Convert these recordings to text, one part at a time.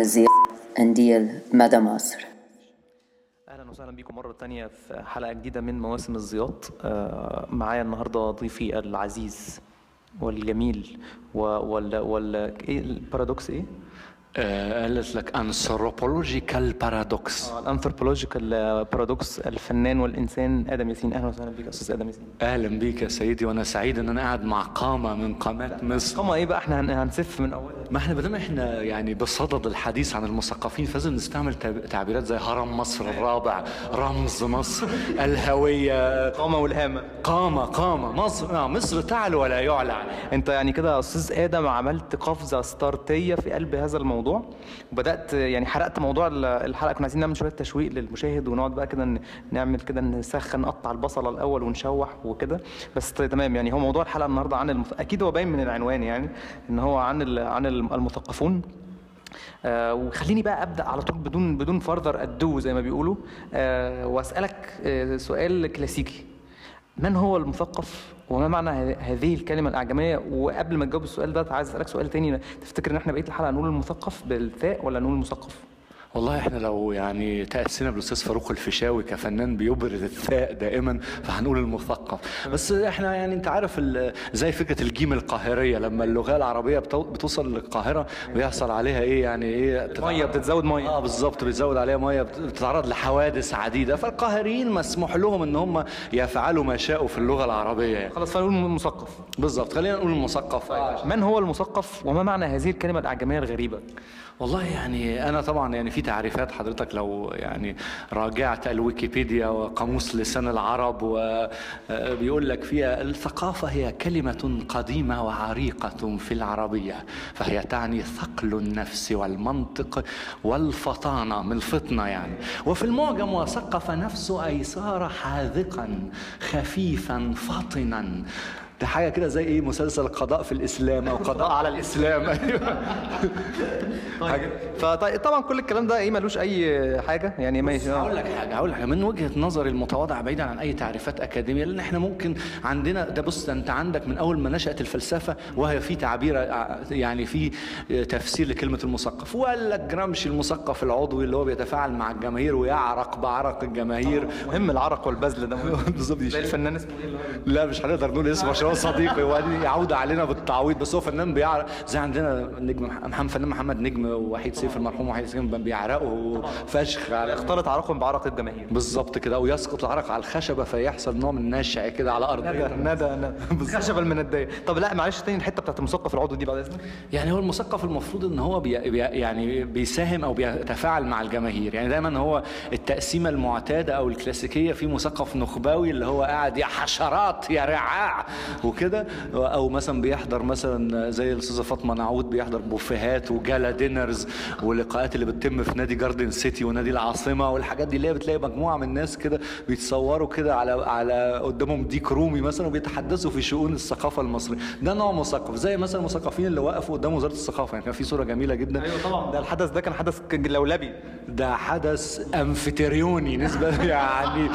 الزيارة أنديل مدى مصر أهلا وسهلا بيكم مرة تانية في حلقة جديدة من مواسم الزياط آه، معايا النهارده ضيفي العزيز والجميل وال وال إيه ال paradox إيه؟ آه، قالت لك anthropological paradox. ال anthropological paradox الفنان والإنسان آدم ياسين. أهلا وسهلا بيك يا أستاذ آدم ياسين. أهلا بيك يا سيدي وأنا سعيد إن أنا قاعد مع قامة من قامات مصر. طبعا إيه بقى؟ إحنا هن- هنسف من أولها. ما إحنا بدل إحنا يعني بصدد الحديث عن المثقفين فلازم نستعمل تعبيرات زي هرم مصر الرابع رمز مصر الهوية. قامة والهامة. قامة قامة. مصر آه، مصر تعلو ولا يعلى. أنت يعني كده يا أستاذ آدم عملت قفزة ستارتية في قلب هذا الموضوع. وبدأت يعني حرقت موضوع ال- الحلقة كنا عايزين نعمل شوية تشويق للمشاهد ونقعد بقى كده نعمل كده نسخن نقطع البصلة الأول ونشوح وكده. بس تمام يعني هو موضوع الحلقة النهارده عن المث... أكيد هو باين من العنوان يعني إن هو عن ال... عن المثقفون. آه وخليني بقى أبدأ على طول بدون بدون further ado زي ما بيقولوا. آه وأسألك آه سؤال كلاسيكي. من هو المثقف وما معنى هذه الكلمة الأعجمية وقبل ما تجاوب السؤال ده عايز أسألك سؤال تاني تفتكر إن إحنا بقية الحلقة نقول المثقف بالثاء ولا نقول المثقف؟ والله إحنا لو يعني تأسينا بالأستاذ فاروق الفيشاوي كفنان بيبرز الثاء دائما فهنقول المثقف بس إحنا يعني انت عارف زي فكرة الجيم القاهرية لما اللغة العربية بتو- بتوصل للقاهرة بيحصل عليها إيه يعني إيه مية بتتزود مية. آه بالظبط بتزود عليها مية بت- بتتعرض لحوادث عديدة فالقاهريين مسموح لهم ان هم يفعلوا ما شاءوا في اللغة العربية يعني. خلاص فنقول مثقف بالظبط خلينا نقول المثقف آه. من هو المثقف وما معنى هذه الكلمة الأعجمية الغريبة؟ والله يعني أنا طبعا يعني في تعريفات حضرتك لو يعني راجعت الويكيبيديا وقاموس لسان العرب وبيقول لك فيها الثقافة هي كلمة قديمة وعريقة في العربية فهي تعني ثقل النفس والمنطق والفطانة من الفطنه يعني. وفي المعجم وثقف نفسه اي صار حاذقا خفيفا فطنا ده حاجة كده زي إيه؟ مسلسل قضاء في الإسلام أو قضاء على الإسلام. أيوه. فطبعا كل الكلام ده إيه ملوش أي حاجة؟ يعني ماشي هقول لك حاجة هقول لك حاجة. من وجهة نظري المتواضعة بعيدا عن أي تعريفات أكاديمية لأن إحنا ممكن عندنا ده بص أنت عندك من أول ما نشأت الفلسفة وهي في تعبير ع- يعني في تفسير لكلمة المثقف. وقال لك جرامشي المثقف العضوي اللي هو بيتفاعل مع الجماهير ويعرق بعرق الجماهير. مهم العرق والبذل ده. بالظبط. دي زي. الفنان اسمه هو لا مش هنقدر نقول اسمه هو صديقي وبعدين يعود علينا بالتعويض. بس هو فنان بيعرق زي عندنا نجم مح- محمد فنان محمد نجم ووحيد سيف المرحوم وحيد سيف بيعرقوا فشخ. على اختلط عرقهم بعرق الجماهير. بالظبط كده أو يسقط العرق على الخشبة فيحصل نوع من النشع كده على أرض ندى ندى خشب المندية. طب لا معلش تاني الحتة بتاعت المثقف العضوي دي بعد إذنك. يعني هو المثقف المفروض إن هو بي بي يعني بيساهم أو بيتفاعل مع الجماهير. يعني دايما هو التقسيمة المعتادة أو الكلاسيكية في مثقف نخبوي اللي هو قاعد يا حشرات يا رعاع. وكده أو مثلا بيحضر مثلا زي الأستاذة فاطمة نعود بيحضر بوفيهات و gala dinners ولقاءات اللي بتتم في نادي جاردن سيتي ونادي العاصمة والحاجات دي اللي هي بتلاقي مجموعة من الناس كده بيتصوروا كده على على قدامهم ديك رومي مثلا وبيتحدثوا في شؤون الثقافة المصرية. ده نوع مثقف زي مثلا المثقفين اللي وقفوا قدام وزارة الثقافة يعني كان في صورة جميلة جدا. أيوه طبعا. ده الحدث ده كان حدث لولبي. ده حدث انفيتريوني نسبة يعني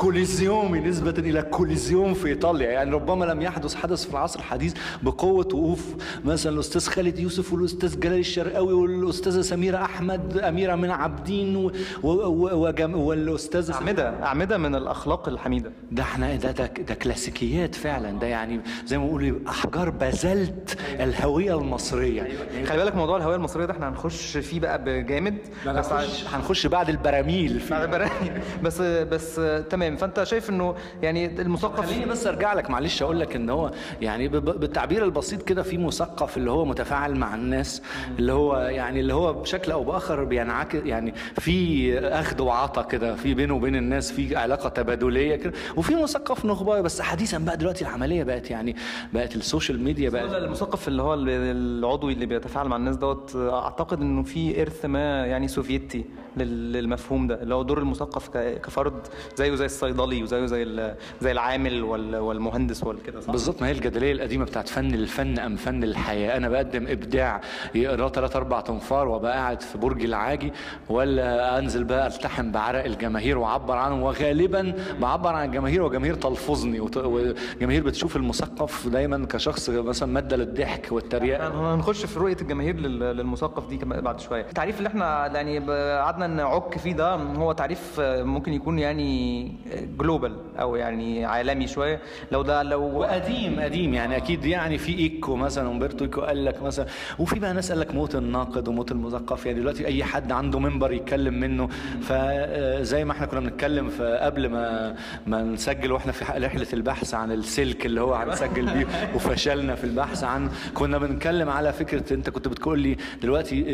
كوليزيومي نسبة إلى كوليزيوم في إيطاليا. يعني ربما لم يحدث حدث في العصر الحديث بقوة وقوف. مثلا الأستاذ خالد يوسف والأستاذ جلال الشرقاوي والأستاذة سميرة أحمد أميرة من عابدين و- و- و- والأستاذة أعمدة أعمدة من الأخلاق الحميدة. ده إحنا ده, ده ده كلاسيكيات فعلا. ده يعني زي ما بيقولوا أحجار بازلت الهوية المصرية. خلي بالك موضوع الهوية المصرية ده إحنا هنخش فيه بقى بجامد. بس هنخش, هنخش بعد البراميل بعد براني. بس بس تمام. فأنت شايف إنه يعني المثقف خليني بس أرجع لك معلش أقول لك إن هو يعني بالتعبير البسيط كده في مثقف اللي هو متفاعل مع الناس اللي هو يعني اللي هو بشكل أو بآخر بينعكس يعني في أخذ وعطا كده في بينه وبين الناس في علاقة تبادلية كده وفي مثقف نخبوي بس حديثا بقى دلوقتي العملية بقت يعني بقت السوشيال ميديا بقت المثقف اللي هو العضوي اللي بيتفاعل مع الناس دوت أعتقد إنه في إرث ما يعني سوفيتي لل- للمفهوم ده اللي هو دور المثقف كفرد زيه زي الصيدلي وزيه زي زي العامل وال- والمهندس والكده صح؟ بالظبط ما هي الجدلية القديمة بتاعت فن الفن أم فن الحياة. أنا بقدم إبداع يقراه ثلاث أربع تنفار وأبقى قاعد في برج العاجي ولا أنزل بقى ألتحم بعرق الجماهير وأعبر عنهم. وغالبا بعبر عن الجماهير والجماهير تلفظني والجماهير بتشوف المثقف دايما كشخص مثلا مادة للضحك والتريقة. هنخش في رؤية الجماهير لل- للمثقف دي بعد شوية. التعريف اللي إحنا يعني قعدنا نعك فيه ده هو تعريف ممكن يكون يعني جلوبال أو يعني عالمي شوية. لو ده لو وقديم قديم يعني أكيد يعني في إيكو مثلا أمبرتو إيكو قال لك مثلا وفي بقى ناس قال لك موت الناقد وموت المثقف. يعني دلوقتي أي حد عنده منبر يتكلم منه. فزي ما إحنا كنا بنتكلم في قبل ما ما نسجل وإحنا في رحلة البحث عن السلك اللي هو هنسجل بيه وفشلنا في البحث عن. كنا بنتكلم على فكرة أنت كنت بتقول لي دلوقتي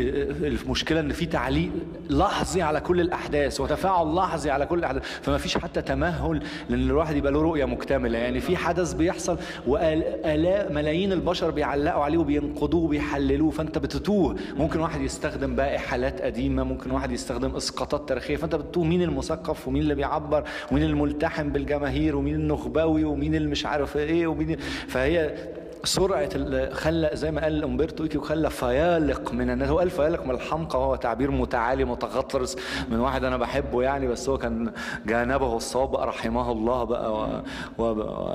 المشكلة إن في تعليق لحظي على كل الأحداث وتفاعل لحظي على كل الأحداث. فما فيش حتى تمهل لإن الواحد يبقى له رؤية مكتملة. يعني في حدث بيحصل وآلاف ملايين البشر بيعلقوا عليه وبينقدوه وبيحللوه فأنت بتتوه. ممكن واحد يستخدم بقى إحالات قديمة ممكن واحد يستخدم إسقاطات تاريخية فأنت بتتوه مين المثقف ومين اللي بيعبر ومين الملتحم بالجماهير ومين النخبوي ومين اللي مش عارف إيه ومين فهي سرعة ال- خلى زي ما قال أمبرتو إيكي وخلى فيالق من الناس هو قال فيالق من الحمقى وهو تعبير متعالي متغطرس من واحد أنا بحبه يعني بس هو كان جانبه الصواب رحمه الله بقى و, و...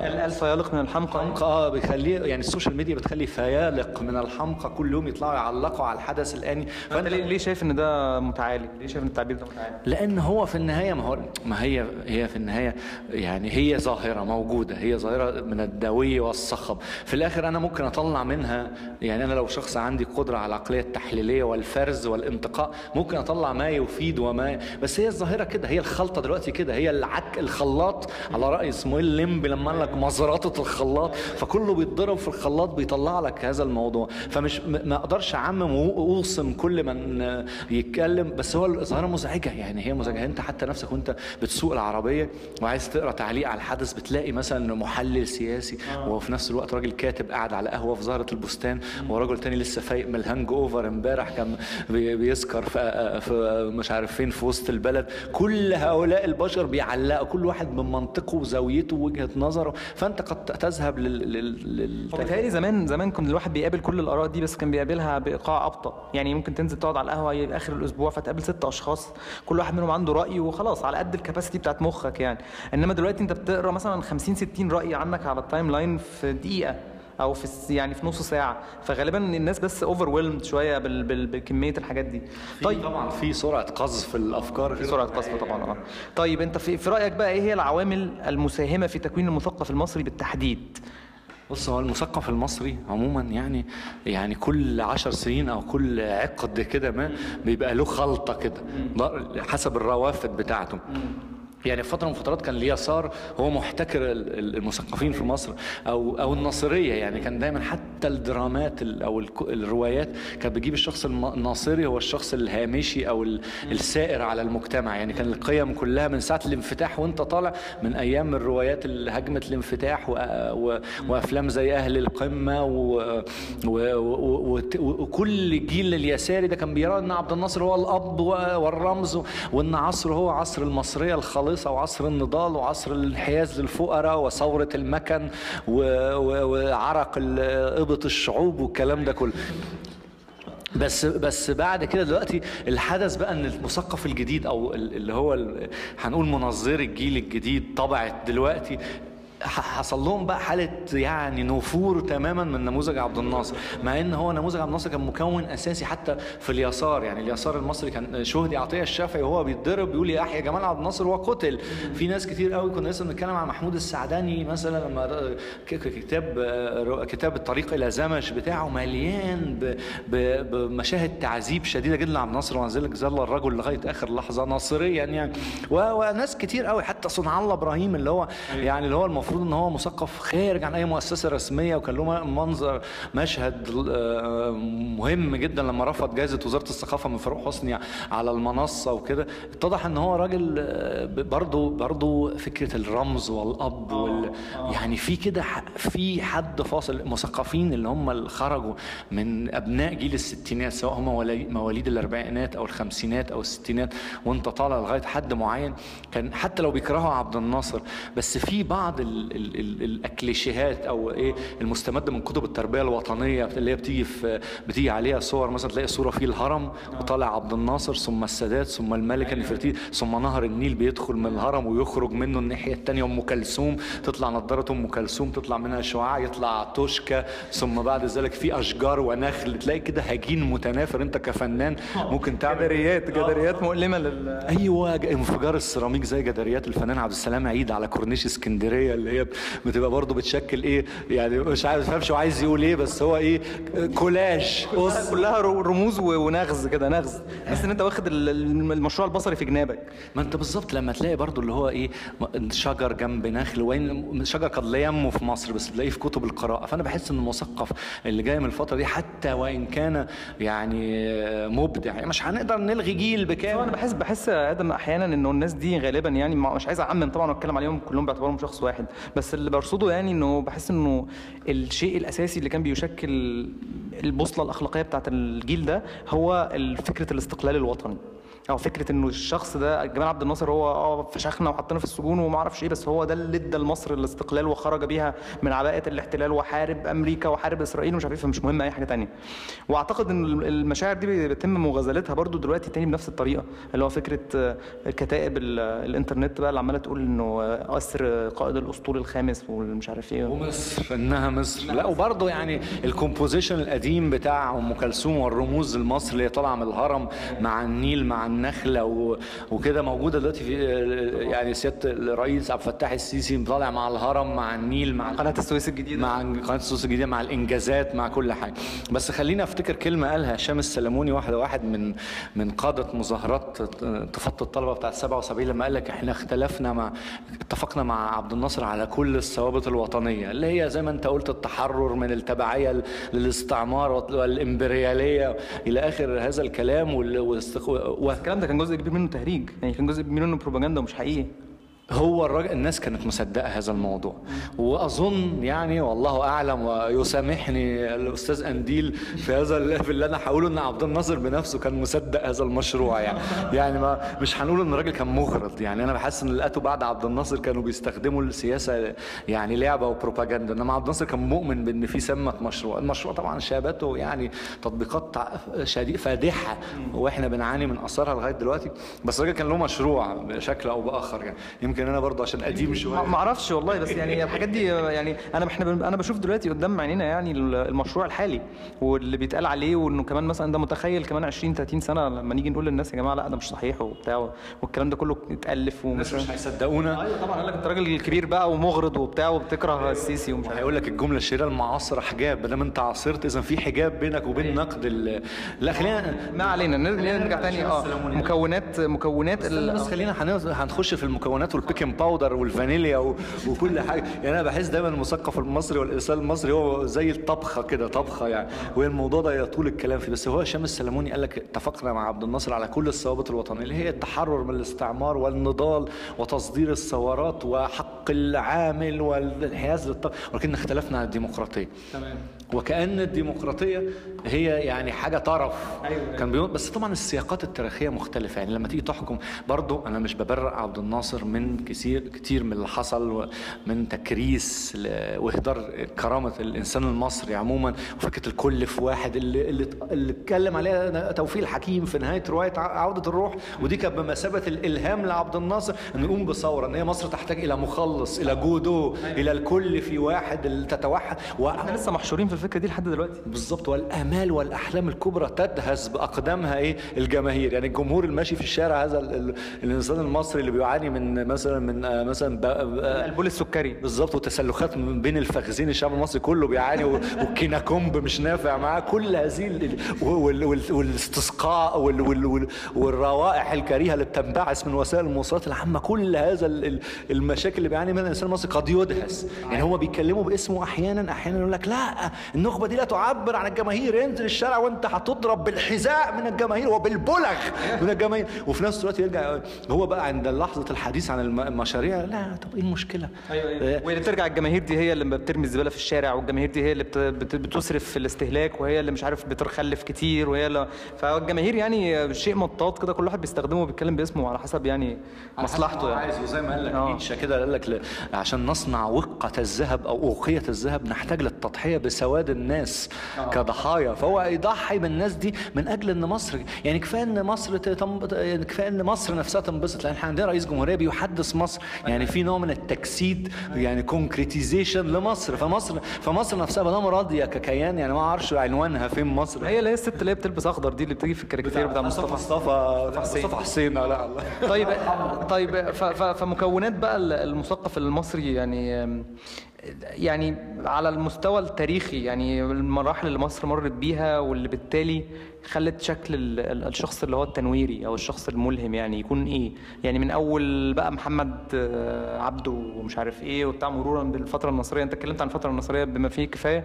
الالف يلق من الحمقى حمقى آه بيخليه يعني السوشيال ميديا بتخلي فيالق من الحمقى كل يوم يطلعوا يعلقوا على الحدث الآني فأنت ليه ليه شايف إن ده متعالي؟ ليه شايف إن التعبير ده متعالي؟ لأن هو في النهاية ما هو ما هي هي في النهاية يعني هي ظاهرة موجودة هي ظاهرة من الدوي والصخب في الآخر أنا ممكن أطلع منها. يعني أنا لو شخص عندي قدرة على العقلية التحليلية والفرز والانتقاء ممكن أطلع ما يفيد وما بس هي الظاهرة كده هي الخلطة دلوقتي كده هي العك الخلاط على رأي اسماعيل ليمبي لما قال لك مزرطه الخلاط. فكله بيتضرب في الخلاط بيطلع لك هذا الموضوع. فمش ما أقدرش أعمم وأوصم كل من يتكلم. بس هو الظاهرة مزعجة. يعني هي مزعجة. أنت حتى نفسك وأنت بتسوق العربية وعايز تقرأ تعليق على الحدث بتلاقي مثلا محلل سياسي وفي نفس الوقت راجل كاتب قاعد على قهوة في زهرة البستان ورجل تاني لسه فايق من ال hangover امبارح كان بي- بيسكر في, مش عارف فين في وسط البلد. كل هؤلاء البشر بيعلقوا كل واحد من منطقه وزاويته ووجهه نظره. فأنت قد تذهب لل, لل... زمان زمان كان الواحد بيقابل كل الآراء دي بس كان بيقابلها بإيقاع أبطأ. يعني ممكن تنزل تقعد على القهوة آخر الأسبوع فتقابل ست أشخاص كل واحد منهم عنده رأي وخلاص على قد ال capacity بتاعت مخك يعني. إنما دلوقتي أنت بتقرأ مثلا 50 60 رأي عنك على ال timeline في دقيقة. أو في يعني في نص ساعة. فغالبا الناس بس over شوية بال بال بكمية الحاجات دي. طيب. طبعا في سرعة قذف الأفكار. في سرعة قصف طبعا آه. طيب أنت في, في رأيك بقى إيه هي العوامل المساهمة في تكوين المثقف المصري بالتحديد؟ بص هو المثقف المصري عموما يعني يعني كل عشر سنين أو كل عقد كده ما بيبقى له خلطة كده حسب الروافد بتاعته. يعني في فترة من الفترات كان اليسار هو محتكر ال- ال- المثقفين في مصر أو أو الناصرية يعني كان دايما حتى الدرامات ال- أو الروايات كانت بتجيب الشخص الناصري هو الشخص الهامشي أو ال- السائر على المجتمع يعني كان القيم كلها من ساعة الانفتاح وانت طالع من أيام الروايات اللي هجمت الانفتاح. وأفلام زي أهل القمة وكل جيل اليساري ده كان بيرى إن عبد الناصر هو الأب والرمز وإن عصره هو عصر المصرية الخالصه وعصر النضال وعصر الانحياز للفقراء وثورة المكن. وعرق إبط الشعوب والكلام ده كله بس بس بعد كده دلوقتي الحدث بقى إن المثقف الجديد أو ال- اللي هو هنقول منظري الجيل الجديد طبعت دلوقتي حصل لهم بقى حالة يعني نفور تماما من نموذج عبد الناصر مع إن هو نموذج عبد الناصر كان مكون أساسي حتى في اليسار. يعني اليسار المصري كان شهدي عطية الشافعي وهو بيتضرب بيقول يحيى جمال عبد الناصر وقتل في ناس كتير قوي كنا لسه بنتكلم عن محمود السعداني مثلا لما كتاب كتاب الطريق إلى زمش بتاعه مليان بمشاهد تعذيب شديدة جدا لعبد الناصر ومع ذلك ظل الرجل لغاية آخر لحظة ناصريا يعني. وناس كتير قوي حتى صنع الله إبراهيم اللي هو يعني اللي هو المفروض إن هو مثقف خارج عن أي مؤسسة رسمية وكان له منظر مشهد آه، مهم جدا لما رفض جائزة وزارة الثقافة من فاروق حسني على المنصة وكده. اتضح إن هو راجل آه، برضه برضه فكرة الرمز والاب وال يعني في كده في حد فاصل المثقفين اللي هم اللي خرجوا من أبناء جيل الستينات سواء هم مواليد الأربعينات أو الخمسينات أو الستينات وانت طالع لغاية حد معين. كان حتى لو بيكرهوا عبد الناصر بس في بعض ال ال ال ال الكليشيهات أو إيه المستمدة من كتب التربية الوطنية اللي هي بتيجي في بتيجي عليها صور. مثلا تلاقي صورة فيه الهرم وطالع عبد الناصر ثم السادات ثم الملكه نفرتيتي ثم نهر النيل بيدخل من الهرم ويخرج منه الناحية الثانية أم كلثوم. تطلع نظاره أم كلثوم تطلع منها شعاع يطلع توشكا ثم بعد ذلك في أشجار ونخل. تلاقي كده هجين متنافر. أنت كفنان ممكن تعمل جداريات جداريات مؤلمة لل أيوه انفجار السيراميك زي جداريات الفنان عبد السلام عيد على كورنيش اسكندرية اللي هي بتبقى برضه بتشكل إيه يعني مش عارف فهمش هو عايز يقول إيه بس هو إيه كولاج بص. كلها رموز ونغز كده نغز. تحس إن أنت واخد ال- ال- المشروع البصري في جنابك. ما أنت بالظبط لما تلاقي برضو اللي هو إيه شجر جنب نخل وين شجر قد لا ينمو في مصر بس تلاقيه في كتب القراءة. فأنا بحس إن المثقف اللي جاي من الفترة دي حتى وإن كان يعني مبدع يعني مش هنقدر نلغي جيل أنا بكامل بحس بحس يا آدم أحيانا إنه الناس دي غالبا يعني مش عايز أعمم طبعا وأتكلم عليهم كلهم باعتبارهم شخص واحد. بس اللي برصده يعني إنه بحس إنه الشيء الأساسي اللي كان بيشكل البوصلة الأخلاقية بتاعت الجيل ده هو فكرة الاستقلال الوطني. أو فكرة إنه الشخص ده جمال عبد الناصر هو آه فشخنا وحطنا في السجون وما أعرفش إيه بس هو ده اللي ادى لمصر الاستقلال وخرج بيها من عباءة الاحتلال وحارب أمريكا وحارب إسرائيل ومش عارف إيه فمش مهم أي حاجة تانية. وأعتقد إن المشاعر دي بيتم مغازلتها برضو دلوقتي تاني بنفس الطريقة اللي هو فكرة آه، كتائب ال- الإنترنت بقى اللي عمالة تقول إنه آه، أسر قائد الأسطول الخامس والمش عارف إيه. ومصر إنها مصر. لا وبرضه يعني الكومبوزيشن القديم بتاع أم كلثوم والرموز المصري اللي طالعة من الهرم مع النيل مع النخلة و... وكده موجودة دلوقتي في يعني سيادة الرئيس عبد الفتاح السيسي طالع مع الهرم مع النيل مع قناة السويس الجديدة مع قناة السويس الجديدة مع الإنجازات مع كل حاجة بس خلينا أفتكر كلمة قالها هشام السلموني واحد واحد من من قادة مظاهرات انتفاضه الطلبة بتاعت 77 لما قال لك إحنا اختلفنا مع اتفقنا مع عبد الناصر على كل الثوابت الوطنية اللي هي زي ما أنت قلت التحرر من التبعية للاستعمار والإمبريالية إلى آخر هذا الكلام. الكلام ده كان جزء كبير منه تهريج يعني كان جزء كبير منه بروباجندا ومش حقيقي. هو الراجل الناس كانت مصدقة هذا الموضوع. وأظن يعني والله أعلم ويسامحني الأستاذ أنديل في هذا في اللي أنا هقوله إن عبد الناصر بنفسه كان مصدق هذا المشروع يعني. يعني ما مش هنقول إن الراجل كان مغرض يعني. أنا بحس إن اللي لقيته بعد عبد الناصر كانوا بيستخدموا السياسة يعني لعبة وبروباجندا إنما عبد الناصر كان مؤمن بإن في سمة مشروع. المشروع طبعا شابته يعني تطبيقات شديد فادحة وإحنا بنعاني من آثارها لغاية دلوقتي. بس الراجل كان له مشروع بشكل أو بآخر يعني. يمكن أنا برضه عشان قديم شوية. ما أعرفش والله بس يعني الحاجات دي يعني أنا إحنا أنا بشوف دلوقتي قدام عينينا يعني المشروع الحالي واللي بيتقال عليه وإنه كمان مثلا ده متخيل كمان 20 30 سنة لما نيجي نقول للناس يا جماعة لا ده مش صحيح وبتاع والكلام ده كله اتألف ومش مش هيصدقونا. أيوه طبعا قال لك أنت راجل كبير بقى ومغرض وبتاع وبتكره السيسي ومش هيقول لك الجملة الشهيرة المعاصره حجاب. ما دام أنت عاصرت إذا في حجاب بينك وبين نقد ال... لا خلينا ما علينا نرجع تاني. آه مكونات مكونات بس خلينا هن- هنخش في المكونات وال baking powder والفانيليا و... وكل حاجة. يعني أنا بحس دايما المثقف المصري والانسان المصري هو زي الطبخة كده طبخة يعني. والموضوع ده يطول الكلام فيه. بس هو هشام السلموني قال لك اتفقنا مع عبد الناصر على كل الثوابت الوطنية اللي هي التحرر من الاستعمار والنضال وتصدير الثورات وحق العامل والانحياز للطاقه ولكن اختلفنا عن الديمقراطية. تمام. وكأن الديمقراطية هي يعني حاجة طرف. أيوة. كان بيقول بس طبعا السياقات التاريخية مختلفة. يعني لما تيجي تحكم برضو أنا مش ببرئ عبد الناصر من كثير كتير من اللي حصل من تكريس وإهدار كرامة الإنسان المصري عموما وفكرة الكل في واحد اللي اللي اللي اتكلم عليها. توفيق الحكيم في نهاية رواية ع- عودة الروح. ودي كانت بمثابة الإلهام لعبد الناصر إنه يقوم بثورة إن هي مصر تحتاج إلى مخلص إلى جودو إلى الكل في واحد اللي تتوحد. و... إحنا لسه محشورين في الفكرة دي لحد دلوقتي. بالظبط. والامال والأحلام الكبرى تدهس بأقدامها إيه؟ الجماهير. يعني الجمهور الماشي في الشارع هذا ال- ال- الانسان المصري اللي بيعاني من مثلا من آه، مثلا آه، البول السكري. بالظبط وتسلخات من بين الفخذين الشعب المصري كله بيعاني والكيناكومب مش نافع معاه. كل هذه ال- وال- وال- والاستسقاء وال- وال- وال- والروائح الكريهة اللي بتنبعث من وسائل المواصلات العامة. كل هذا ال- ال- المشاكل اللي بيعاني منها الإنسان المصري قد يدهس. يعني هو بيتكلموا باسمه أحيانا أحيانا يقول لك لا النخبة دي لا تعبر عن الجماهير. انزل الشارع وانت هتضرب بالحذاء من الجماهير وبالبلغ من الجماهير. وفي نفس الوقت يرجع هو بقى عند لحظة الحديث عن الم- المشاريع. لا طب إيه المشكلة؟ أيوه آه، أيوه واللي بترجع الجماهير دي هي اللي بترمي الزبالة في الشارع والجماهير دي هي اللي بت- بت- بتسرف في الاستهلاك وهي اللي مش عارف بتخلف كتير وهي اللي فالجماهير يعني شيء مطاط كده كل واحد بيستخدمه وبيتكلم باسمه على حسب يعني مصلحته يعني. عايز وزي ما قال لك آه. نيتشه كده قال لك ل- عشان نصنع وقة الذهب أو أوقية الذهب نحتاج للتضحية بسواد الناس كضحايا. فهو يضحي بالناس دي من أجل إن مصر يعني كفاية إن مصر ت- تنب... يعني كفاية إن مصر نفسها تنبسط لأن إحنا عندنا رئيس جمهورية بيحدث مصر يعني في نوع من التجسيد يعني concretization لمصر. فمصر فمصر نفسها ما دام راضية ككيان يعني ما أعرفش عنوانها فين مصر. هي اللي هي الست اللي هي بتلبس أخضر دي اللي بتيجي في الكاريكاتير بتاع مصطفى. مصطفى حسين. مصطفى حسين. لا طيب طيب فمكونات بقى المثقف المصري يعني يعني على المستوى التاريخي يعني المراحل اللي مصر مرت بيها واللي بالتالي خلت شكل ال- ال- الشخص اللي هو التنويري أو الشخص الملهم يعني يكون إيه؟ يعني من أول بقى محمد آه، عبده ومش عارف إيه وبتاع مرورا بالفترة النصريه أنت اتكلمت عن الفترة النصريه بما فيه كفاية.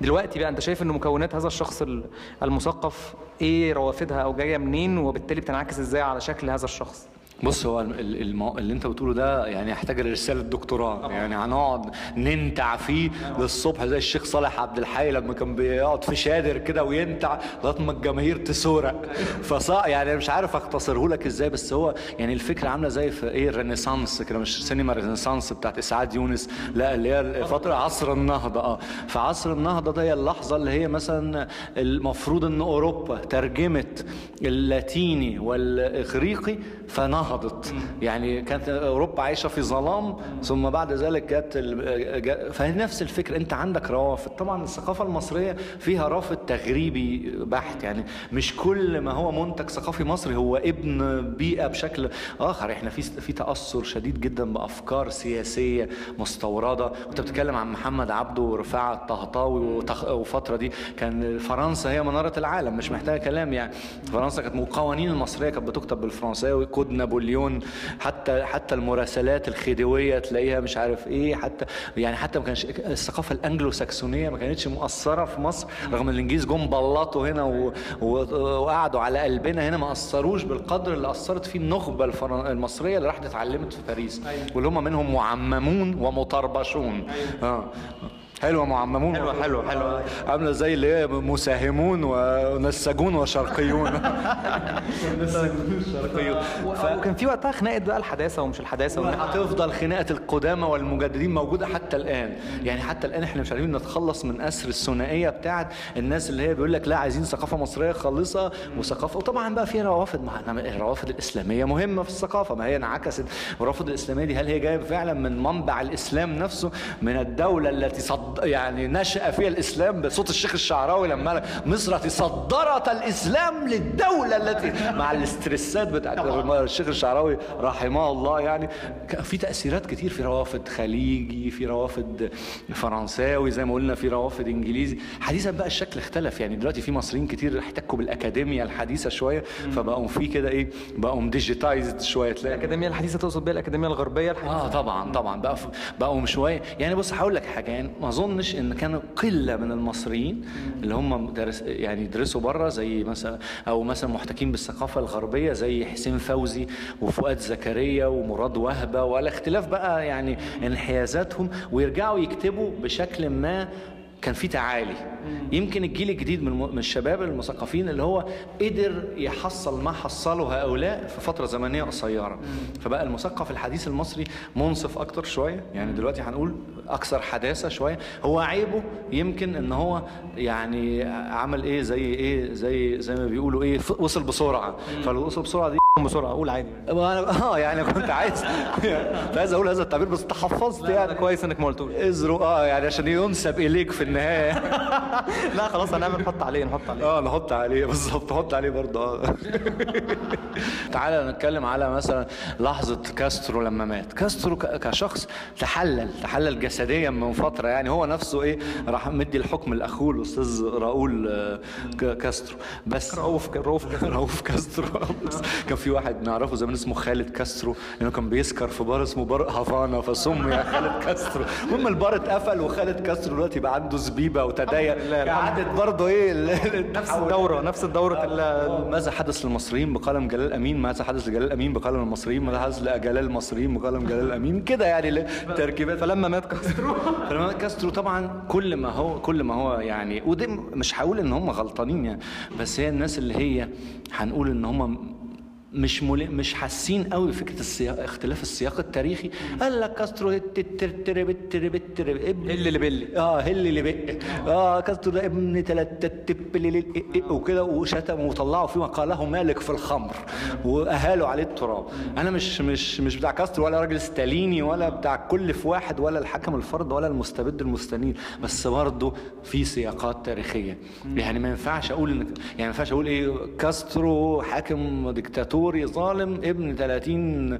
دلوقتي بقى أنت شايف ان مكونات هذا الشخص ال- المثقف إيه روافدها أو جاية منين وبالتالي بتنعكس إزاي على شكل هذا الشخص؟ بص هو المو... اللي انت بتقوله ده يعني يحتاج لرسالة دكتوراه يعني هنقعد ننتع فيه للصبح زي الشيخ صالح عبد الحي لما كان بيقعد في شادر كده وينتع لغاية ما الجماهير تسورق فصا يعني مش عارف أختصره لك إزاي بس هو يعني الفكرة عاملة زي في إيه الرينيسانس كده مش سينما الرينيسانس بتاعت إسعاد يونس لا اللي هي فترة عصر النهضة. آه. فعصر النهضة ده هي اللحظة اللي هي مثلا المفروض إن أوروبا ترجمت اللاتيني والإغريقي فنهضت يعني كانت أوروبا عايشة في ظلام ثم بعد ذلك جت ال- جا- فهي نفس الفكرة انت عندك روافد. طبعا الثقافة المصرية فيها رافد تغريبي بحت. يعني مش كل ما هو منتج ثقافي مصري هو ابن بيئة بشكل آخر. إحنا في في تأثر شديد جدا بأفكار سياسية مستوردة. وانت بتتكلم عن محمد عبده ورفاعة الطهطاوي وفترة دي. كان فرنسا هي منارة العالم مش محتاجة كلام يعني. فرنسا كانت القوانين المصرية كانت بتكتب بالفرنساوي Code Napoléon حتى حتى المراسلات الخديويه تلاقيها مش عارف إيه حتى يعني حتى ما كانش الثقافة الانجلو ساكسونيه ما كانتش مؤثرة في مصر رغم إن الإنجليز جم بلطوا هنا و... و... وقعدوا على قلبنا هنا ما أثروش بالقدر اللي أثرت فيه النخبة الفرن... المصرية اللي راحت اتعلمت في باريس واللي هم منهم معممون ومطربشون. آه. حلوة معممون حلوة- حلوة- حلوة. عاملة زي اللي هي مساهمون ونساجون وشرقيون. ف... وكان في وقتها خناقة بقى الحداثة ومش الحداثة هتفضل خناقة القدامى والمجددين موجودة حتى الآن. يعني حتى الآن إحنا مش عارفين نتخلص من أسر الثنائية بتاعت الناس اللي هي بيقول لك لا عايزين ثقافة مصرية خالصة وثقافة. وطبعا بقى في روافد مع الروافد الإسلامية مهمة في الثقافة. ما هي انعكست. الروافد الإسلامية دي هل هي جاية فعلا من منبع الإسلام نفسه من الدولة التي صد يعني نشأ فيها الإسلام بصوت الشيخ الشعراوي لما مصر صدرت الإسلام للدولة التي مع الاسترسات بتاعت الشيخ الشعراوي رحمه الله يعني في تأثيرات كتير في روافد خليجي في روافد فرنساوي زي ما قلنا في روافد إنجليزي. حديثا بقى الشكل اختلف. يعني دلوقتي في مصريين كتير احتكوا بالاكاديميا الحديثة شوية فبقوا في كده إيه بقوا ديجيتايزد شوية. تلاقي الأكاديمية الحديثة تقصد بيها الأكاديمية الغربية الحديثة. آه طبعا طبعا. بقى بقوا شوية. يعني بص هقول لك حاجة. يعني ما أظنش إن كانوا قلة من المصريين اللي هم درس يعني يدرسوا بره زي مثلا أو مثلا محتكين بالثقافة الغربية زي حسين فوزي وفؤاد زكريا ومراد وهبة ولا اختلاف بقى يعني انحيازاتهم ويرجعوا يكتبوا بشكل ما كان في تعالي. يمكن الجيل الجديد من من الشباب المثقفين اللي هو قدر يحصل ما حصله هؤلاء في فترة زمنية قصيرة. فبقى المثقف الحديث المصري منصف أكتر شوية. يعني دلوقتي هنقول أكثر حداثة شوية. هو عيبه يمكن إن هو يعني عمل إيه زي إيه زي زي ما بيقولوا إيه وصل بسرعة. فلو وصل بسرعة دي بسرعة أقول عادي. أنا آه يعني كنت عايز كنت عايز أقول هذا التعبير بس تحفظت يعني. كويس إنك ما قلتوش. ازرق آه يعني عشان ينسب إليك في النهاية. لا خلاص هنعمل نحط عليه نحط عليه. آه نحط عليه بالظبط نحط عليه برضه آه. تعالى نتكلم على مثلا لحظة كاسترو لما مات. كاسترو كشخص تحلل تحلل جسديا من فترة. يعني هو نفسه إيه راح مدي الحكم لاخوه الاستاذ راؤول آه، كاسترو. بس رؤوف رؤوف رؤوف كاسترو. كان في واحد نعرفه زمان اسمه خالد كاسترو لأنه كان بيسكر في بار اسمه بار هافانا فسمي خالد كاسترو. المهم البار اتقفل وخالد كاسترو دلوقتي بقى عنده زبيبة الحمد قعدت برضه إيه نفس الدورة نفس الدورة ال- ماذا حدث للمصريين بقلم جلال أمين؟ ماذا حدث لجلال أمين بقلم المصريين؟ ماذا حدث لجلال المصريين بقلم جلال أمين؟ كده يعني تركيبات. فلما مات كاسترو. فلما كاسترو طبعا كل ما هو كل ما هو يعني وده مش هقول إن هم غلطانين يعني بس هي الناس اللي هي هنقول إن هم مش مل... مش حاسين قوي بفكره السياق اختلاف السياق التاريخي قال لك كاسترو ابن اللي اللي بلي آه هل اللي بق آه كاسترو ده ابن تلات تب وكده وشتم وطلعوا فيه مقاله مالك في الخمر واهالوا عليه التراب أنا مش مش مش بتاع كاسترو ولا راجل ستاليني ولا بتاع كل في واحد ولا الحكم الفرد ولا المستبد المستنير بس برضه في سياقات تاريخيه يعني ما ينفعش أقول ان يعني ما ينفعش أقول إيه كاسترو حاكم ديكتاتوري ظالم ابن 30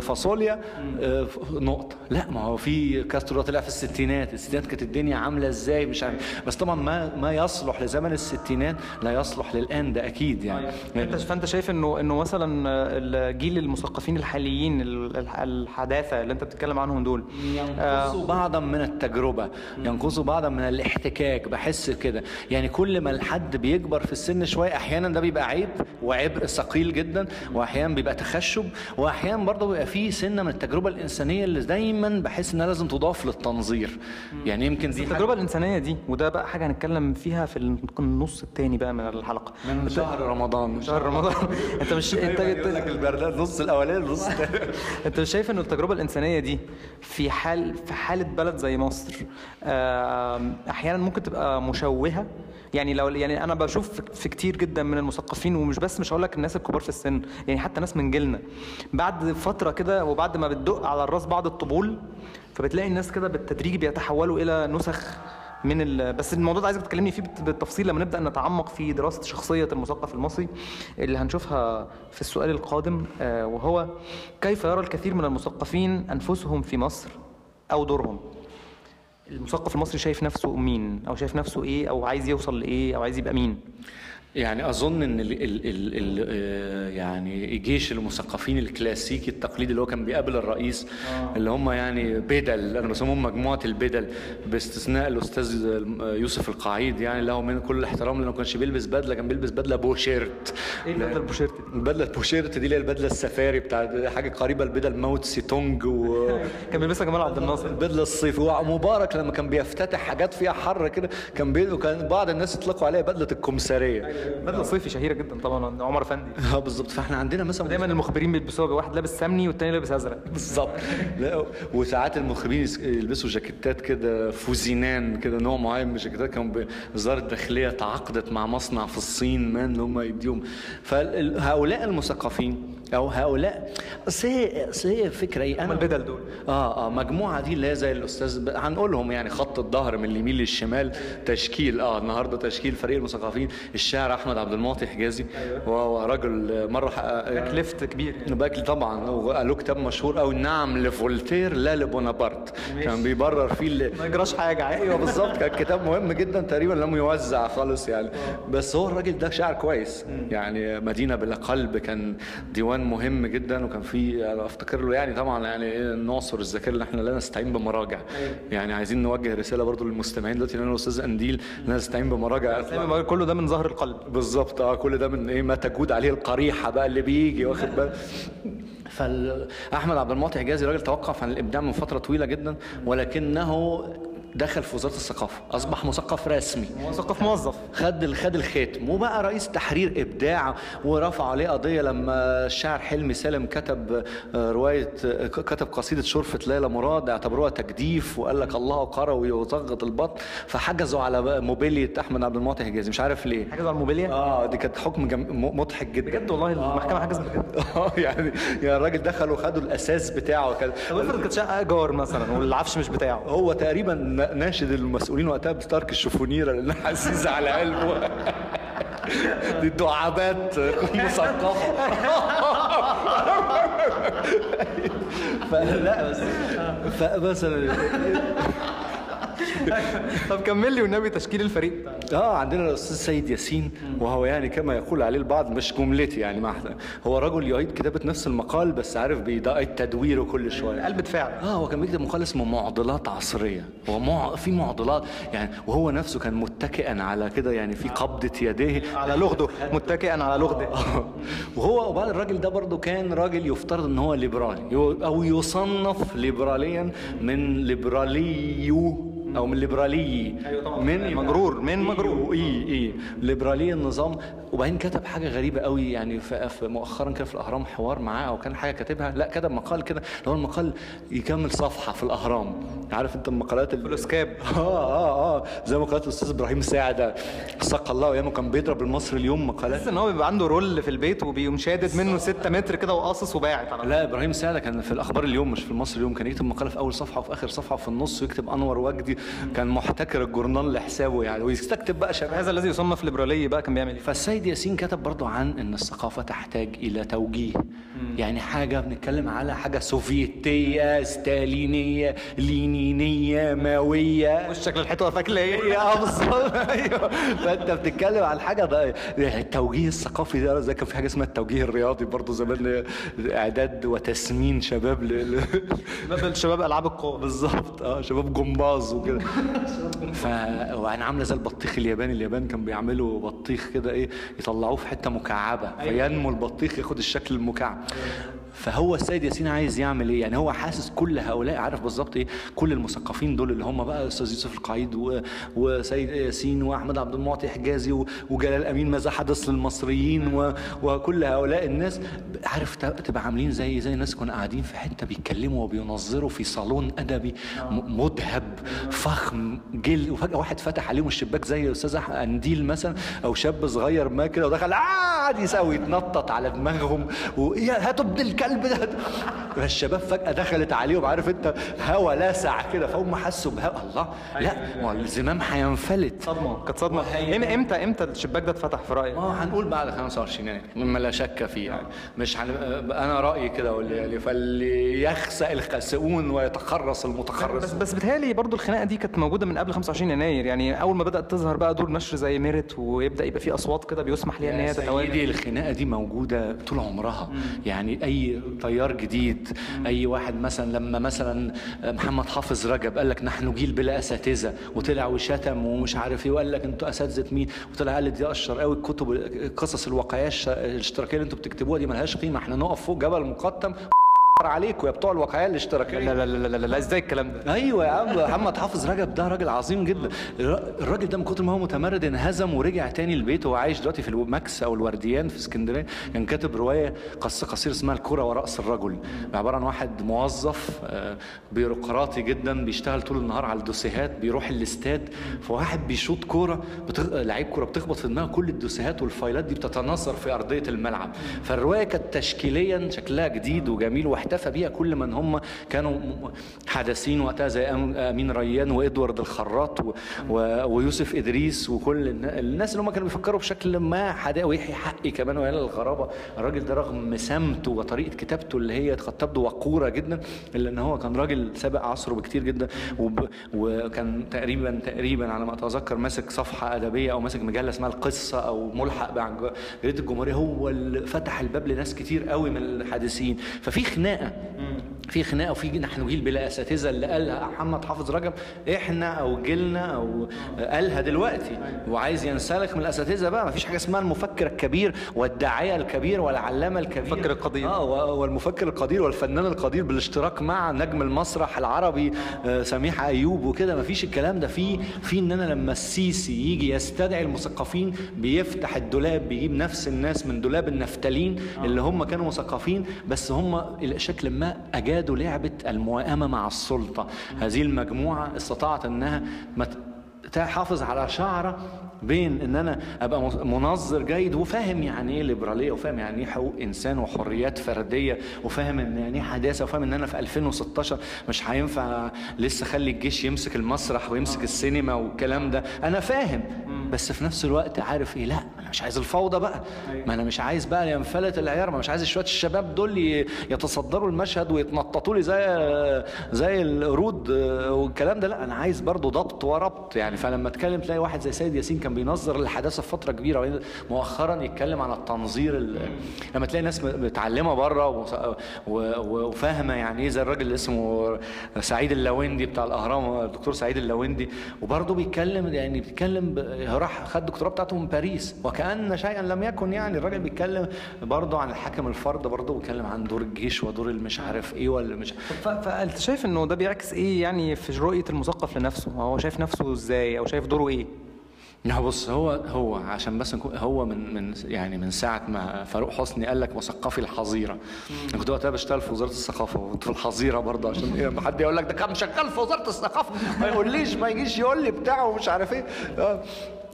فاصوليا آه، نقطة. لا ما هو في كاسترو طلع في الستينات. الستينات كانت الدنيا عاملة إزاي؟ مش عارف. بس طبعا ما ما يصلح لزمن الستينات لا يصلح للآن ده أكيد يعني. أنت فأنت شايف إنه إنه مثلا الجيل المثقفين الحاليين ال- الح- الحداثة اللي أنت بتتكلم عنهم دول ينقصوا بعضا من التجربة. ينقصوا بعضا من الاحتكاك. بحس كده. يعني كل ما الحد بيكبر في السن شوية أحيانا ده بيبقى عيب وعبء ثقيل جدا. وأحيانا بيبقى تخشب وأحيانا برضه بيبقى فيه سنة من التجربة الإنسانية اللي دايما بحس إنها لازم تضاف للتنظير. يعني يمكن دي التجربة الإنسانية دي وده بقى حاجة هنتكلم فيها في النص الثاني بقى من الحلقة. من شهر رمضان. شهر رمضان. أنت مش انت, لك البرنامج نص الأولاني نص الثاني أنت مش شايف انه التجربة الإنسانية دي في حال في حالة بلد زي مصر أحيانا ممكن تبقى مشوهة؟ يعني لو يعني أنا بشوف في كتير جدا من المثقفين ومش بس مش هقول لك الناس الكبار في السن يعني حتى ناس من جيلنا. بعد فترة كده وبعد ما بتدق على الراس بعض الطبول فبتلاقي الناس كده بالتدريج بيتحولوا إلى نسخ من ال... بس الموضوع ده عايزك تكلمني فيه بالت- بالتفصيل لما نبدأ نتعمق في دراسة شخصية المثقف المصري اللي هنشوفها في السؤال القادم آه، وهو كيف يرى الكثير من المثقفين أنفسهم في مصر أو دورهم؟ المثقف المصري شايف نفسه مين؟ أو شايف نفسه إيه؟ أو عايز يوصل لإيه؟ أو عايز يبقى مين؟ يعني أظن إن ال ال ال ال آه، يعني جيش المثقفين الكلاسيكي التقليدي اللي هو كان بيقابل الرئيس اللي هم يعني بدل أنا بسميهم مجموعة البدل باستثناء الأستاذ يوسف القعيد يعني له من كل الاحترام لأنه ما كانش بيلبس بدلة كان بيلبس بدلة بوشيرت. إيه البدلة البوشيرت دي؟ البدله البوشيرت دي اللي هي البدلة السفاري بتاع حاجة قريبة لبدل ماو تسي تونج و كان بيلبسها جمال عبد الناصر. البدلة الصيف. ومبارك لما كان بيفتتح حاجات فيها حر كده كان بي... وكان بعض الناس يطلقوا عليها بدلة الكمثريه بدله صيفي شهيرة جدا طبعا عمر افندي آه بالظبط فإحنا عندنا مثلا دايما المخبرين بيلبسوها واحد لابس سمني والتاني لابس أزرق. بالظبط لا وساعات المخربين يس- يلبسوا جاكيتات كده فوزينان كده نوع معين من الجاكيتات كانوا وزاره الداخليه تعاقدت مع مصنع في الصين مان إن هم يديهم. فهؤلاء المثقفين أو هؤلاء. اصل هي فكرة إيه؟ هم البدل دول. آه آه مجموعة دي اللي هي زي الأستاذ ب... هنقولهم يعني خط الظهر من اليمين للشمال. تشكيل آه النهارده تشكيل فريق المثقفين الشاعر أحمد عبد المعطي حجازي. وهو راجل مرة حقق- left كبير. يعني. باكل طبعا. وله كتاب مشهور قوي نعم لفولتير لا لبونابرت. كان بيبرر فيه اللي ما يجراش حاجة. عادي أيوه بالظبط. كان كتاب مهم جدا تقريبا لم يوزع خالص يعني. بس هو الراجل ده شاعر كويس. يعني مدينة بلا قلب كان ديوان مهم جدا وكان في أفتكر له يعني طبعا يعني إيه ناصر الذاكره اللي إحنا لا نستعين بمراجع. يعني عايزين نوجه رسالة برضو للمستمعين دلوقتي لأن الأستاذ أنديل لا نستعين بمراجع. كله ده من ظهر القلب. بالظبط. آه كل ده من إيه ما تجود عليه القريحة بقى اللي بيجي واخد بالك فاحمد عبد المعطي حجازي راجل توقف عن الإبداع من فترة طويلة جدا ولكنه دخل في وزارة الثقافة أصبح مثقف رسمي. مثقف موظف. خد خد الختم وبقى رئيس تحرير إبداع ورفع عليه قضية لما الشاعر حلمي سالم كتب آه، رواية آه، كتب قصيدة شرفة ليلى مراد اعتبروها تجديف وقال لك الله قروي وزغط البط فحجزوا على بقى موبيلية أحمد عبد المعطي حجازي. مش عارف ليه. حاجة على الموبيليا آه دي كانت حكم جم... مضحك جدا. بجد والله المحكمة حجزت بجد؟ آه يعني يعني الراجل دخل وخدوا الأساس بتاعه كان طب افرض كانت شقة إيجار مثلا والعفش مش بتاعه. هو تقريبا ناشد المسؤولين وقتها بتارك الشفونيره لانها عزيزه على قلبه. دي دعابات مثقفه فلا بس فمثلا طب كمل لي والنبي تشكيل الفريق. آه عندنا الأستاذ سيد ياسين وهو يعني كما يقول عليه البعض مش جملتي يعني ما هو رجل يعيد كتابة نفس المقال بس عارف بيعيد تدويره كل شوية. قلب دفاع. آه هو كان بيكتب مقال اسمه معضلات عصرية. هو مع... في معضلات يعني وهو نفسه كان متكئا على كده يعني في قبضة يديه على لغده متكئا على لغده وهو وبعد الراجل ده برضه كان راجل يفترض إن هو ليبرالي أو يصنف ليبراليا من ليبراليو أو من ليبرالي. أيوة طبعاً. من مجرور، من مجرور. إي. إي ليبراليه النظام. وبعدين كتب حاجة غريبة قوي يعني في مؤخرا كان في الأهرام حوار معاه أو كان حاجة كاتبها. لا كتب مقال كده اللي هو المقال يكمل صفحة في الأهرام. عارف أنت المقالات اللي foolscap آه آه آه. زي مقالات الأستاذ إبراهيم ساعده سقى الله ايامه كان بيضرب المصري اليوم مقالات. إن هو بيبقى عنده roll في البيت وبيقوم شادد منه 6 متر كده وقاصص وباعت على لا إبراهيم سعده كان في الأخبار اليوم مش في المصري اليوم كان يكتب مقالة في أول صفحة وفي آخر صفحة وفي النص ويكتب أنور وجدي. كان محتكر الجورنال لحسابه يعني ويستكتب بقى شباب. هذا الذي يصنف ليبرالي بقى كان بيعمل إيه؟ فالسيد ياسين كتب برضو عن إن الثقافة تحتاج إلى توجيه. يعني حاجة بنتكلم على حاجة سوفيتية ستالينية لينينية ماوية. وشك للحيطه وقفك ليه؟ يا بالظبط أيوه. فأنت بتتكلم عن حاجة ده التوجيه الثقافي ده زي كان في حاجة اسمها التوجيه الرياضي برضو زمان إعداد وتسمين شباب ل... ل... باب الشباب ألعاب القوى بالظبط. آه شباب جمباز وكده. ف وأنا عاملة زي البطيخ الياباني اليابان كان بيعملوا بطيخ كده إيه يطلعوه في حتة مكعبة فينمو البطيخ ياخد الشكل المكعب. فهو السيد ياسين عايز يعمل إيه؟ يعني هو حاسس كل هؤلاء عارف بالظبط إيه؟ كل المثقفين دول اللي هم بقى أستاذ يوسف القعيد و... وسيد ياسين وأحمد عبد المعطي حجازي و... وجلال أمين ماذا حدث للمصريين و... وكل هؤلاء الناس. عارف تبقى عاملين زي زي ناس كنا قاعدين في حتة بيتكلموا وبينظروا في صالون أدبي. م- مذهب فخم جل وفجأة واحد فتح عليهم الشباك زي أستاذ قنديل مثلا أو شاب صغير ما كده ودخل قعد يسوي يتنطط على دماغهم ويا هاتوا ابن الكلب ده فالشباب فجأة دخلت عليهم عارف انت هوا لاسع كده فهم حسوا بهوا. الله. لا ما هو الزمام هينفلت. صدمة كانت صدمة. إم- إمتى إمتى الشباك ده اتفتح في رأيك؟ ما هنقول بعد 25 يناير مما لا شك فيه يعني. مش هن... أنا رأيي كده واللي فاللي يخسأ الخاسئون ويتخرص بس المتخرص بس بتهيألي برضو الخناقة دي كانت موجودة من قبل 25 يناير. يعني أول ما بدأت تظهر بقى دور نشر زي ميرت ويبدأ يبقى في أصوات كده بيسمح ليها إن هي تتواجد سيدي الخناقة دي موجودة طول عمرها. يعني أي تيار جديد. أي واحد مثلا لما مثلا محمد حافظ رجب قال لك نحن جيل بلا أساتذة وطلع وشتم ومش عارف إيه وقال لك أنتوا أساتذة مين؟ وطلع قال دي أشهر قوي الكتب قصص الواقعية الاشتراكية اللي أنتوا بتكتبوها دي ملهاش قيمة إحنا نقف فوق جبل مقطم. عليكم يا بتوع الواقعيه الاشتراكية. لا لا لا لا لا, لا إزاي الكلام ده؟ أيوه يا عم محمد حافظ رجب ده راجل عظيم جدا. الر- الراجل ده من كتر ما هو متمرد انهزم ورجع تاني البيت وهو عايش دلوقتي في الماكس أو الورديان في اسكندرية. كان كاتب رواية قصه قصيره اسمها الكرة وراس الرجل. عبارة عن واحد موظف آه، بيروقراطي جدا بيشتغل طول النهار على الدوسيهات بيروح الاستاد فواحد بيشوط كورة بتغ... لعيب كورة بتخبط في دماغه كل الدوسيهات والفايلات دي بتتناثر في أرضية الملعب. فالرواية كانت تشكيليا شكلها جديد وجميل واحتفى بيها كل من هم كانوا حدثين وقتها زي أمين ريان وإدوارد الخراط و... و... ويوسف إدريس وكل النا- الناس اللي هم كانوا بيفكروا بشكل ما حدا ويحيى حقي كمان وهلال الغرابة. الراجل ده رغم سمته وطريقة كتابته اللي هي قد تبدو وقورة جدا إلا إن هو كان راجل سابق عصره بكتير جدا وب... وكان تقريبا تقريبا على ما أتذكر ماسك صفحة أدبية أو ماسك مجلة اسمها القصة أو ملحق مع الج- جريدة الجمهورية. هو اللي فتح الباب لناس كتير قوي من الحادثين. ففي خناقه في خناقة وفي نحن جيل بلا أساتذة اللي قالها محمد حافظ رجب إحنا أو جيلنا أو قالها دلوقتي. وعايز ينسلخ من الأساتذة بقى ما فيش حاجة اسمها المفكر الكبير والداعية الكبير والعلامة الكبير. المفكر القدير. آه و- والمفكر القدير والفنان القدير بالاشتراك مع نجم المسرح العربي آه، سميح أيوب وكده. ما فيش الكلام ده. في في إن أنا لما السيسي يجي يستدعي المثقفين بيفتح الدولاب بيجيب نفس الناس من دولاب النفتالين اللي هم كانوا مثقفين بس هم إلى شكل ما أجادوا لعبة الموائمة مع السلطة. هذه المجموعة استطاعت ت- تحافظ على شعره بين إن أنا أبقى منظر جيد وفاهم يعني إيه ليبرالية وفاهم يعني إيه حقوق إنسان وحريات فردية وفاهم إن يعني إيه حداثة وفاهم إن أنا في 2016 مش هينفع لسه أخلي الجيش يمسك المسرح ويمسك السينما والكلام ده. أنا فاهم بس في نفس الوقت عارف إيه لا أنا مش عايز الفوضى بقى. ما أنا مش عايز بقى ينفلت العيار ما مش عايز شوية الشباب دول يتصدروا المشهد ويتنططوا لي زي زي القرود آه، والكلام ده. لا أنا عايز برضو ضبط وربط يعني فلما اتكلم تلاقي واحد زي سيد ياسين كان بينظر الحداثه في فترة كبيرة مؤخرا يتكلم عن التنظير ال- لما تلاقي ناس متعلمة بره وفاهمة يعني إيه زي الراجل اللي اسمه سعيد اللويندي بتاع الأهرام الدكتور سعيد اللويندي وبرضه بيتكلم يعني بيتكلم راح خد الدكتوراه بتاعته من باريس. وكأن شيئا لم يكن يعني الراجل بيتكلم برضه عن الحاكم الفرد برضه بيتكلم عن دور الجيش ودور المش عارف إيه ولا مش فأنت شايف إنه ده بيعكس إيه يعني في رؤية المثقف لنفسه؟ هو شايف نفسه إزاي؟ أو شايف دوره إيه؟ لا بص هو هو عشان بس هو من من يعني من ساعة ما فاروق حسني قال لك مثقفي الحظيرة. أنا كنت وقتها بشتغل في وزارة الثقافة وكنت في الحظيرة برضه عشان إيه لما حد يقول لك ده كان شغال في وزارة الثقافة ما يقوليش ما يجيش يقول لي بتاعه ومش عارف إيه. آه.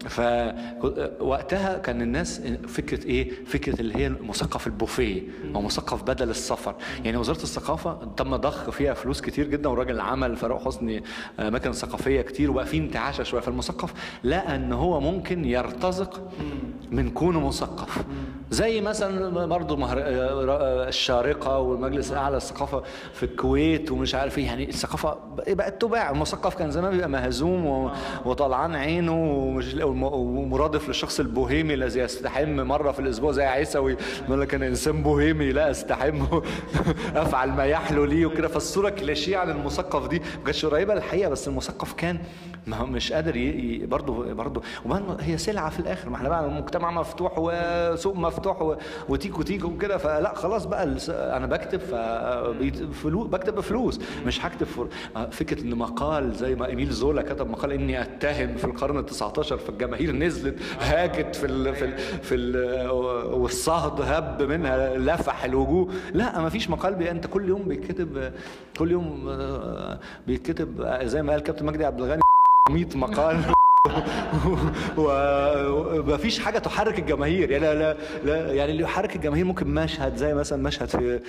فوقتها كان الناس فكرة إيه؟ فكرة اللي هي مثقف البوفيه أو مثقف بدل السفر، يعني وزارة الثقافة تم ضخ فيها فلوس كتير جدا والراجل عمل فاروق حسني اماكن ثقافية كتير وبقى في انتعاشة شوية. فالمثقف لقى إن هو ممكن يرتزق من كونه مثقف. زي مثلا برضه مهر... الشارقة والمجلس الأعلى للثقافة في الكويت ومش عارف إيه. يعني الثقافة بقت تباع. المثقف كان زمان بيبقى مهزوم و... وطلعان عينه ومش... وم- ومرادف للشخص البوهيمي الذي يستحم مرة في الأسبوع زي عيسوي. يقول لك أنا إنسان بوهيمي لا استحم أفعل ما يحلو لي وكده. فالصورة كليشيه عن المثقف دي. ما كانتش قريبة للحقيقه بس المثقف كان ما هو مش قادر ي... برضه برضه. وبعدين هي سلعة في الآخر. ما إحنا بقى مجتمع مفتوح وسوق مفتوح و... وتيك وتيك وكده. فلا خلاص بقى الس- أنا بكتب ف فلوس بكتب بفلوس مش هكتب فر... آه، فكرة إن مقال زي ما إيميل زولا كتب مقال إني أتهم في القرن ال 19 فالجماهير نزلت هاجت في ال... في ال... في ال... والصهد هب منها لفح الوجوه لا ما فيش مقال بي... انت كل يوم بيتكتب كل يوم آه، بيتكتب زي ما قال كابتن مجدي عبد الغني 100 مقال. ومفيش حاجة تحرك الجماهير. يعني لا لا يعني اللي يحرك الجماهير ممكن مشهد زي مثلا مشهد في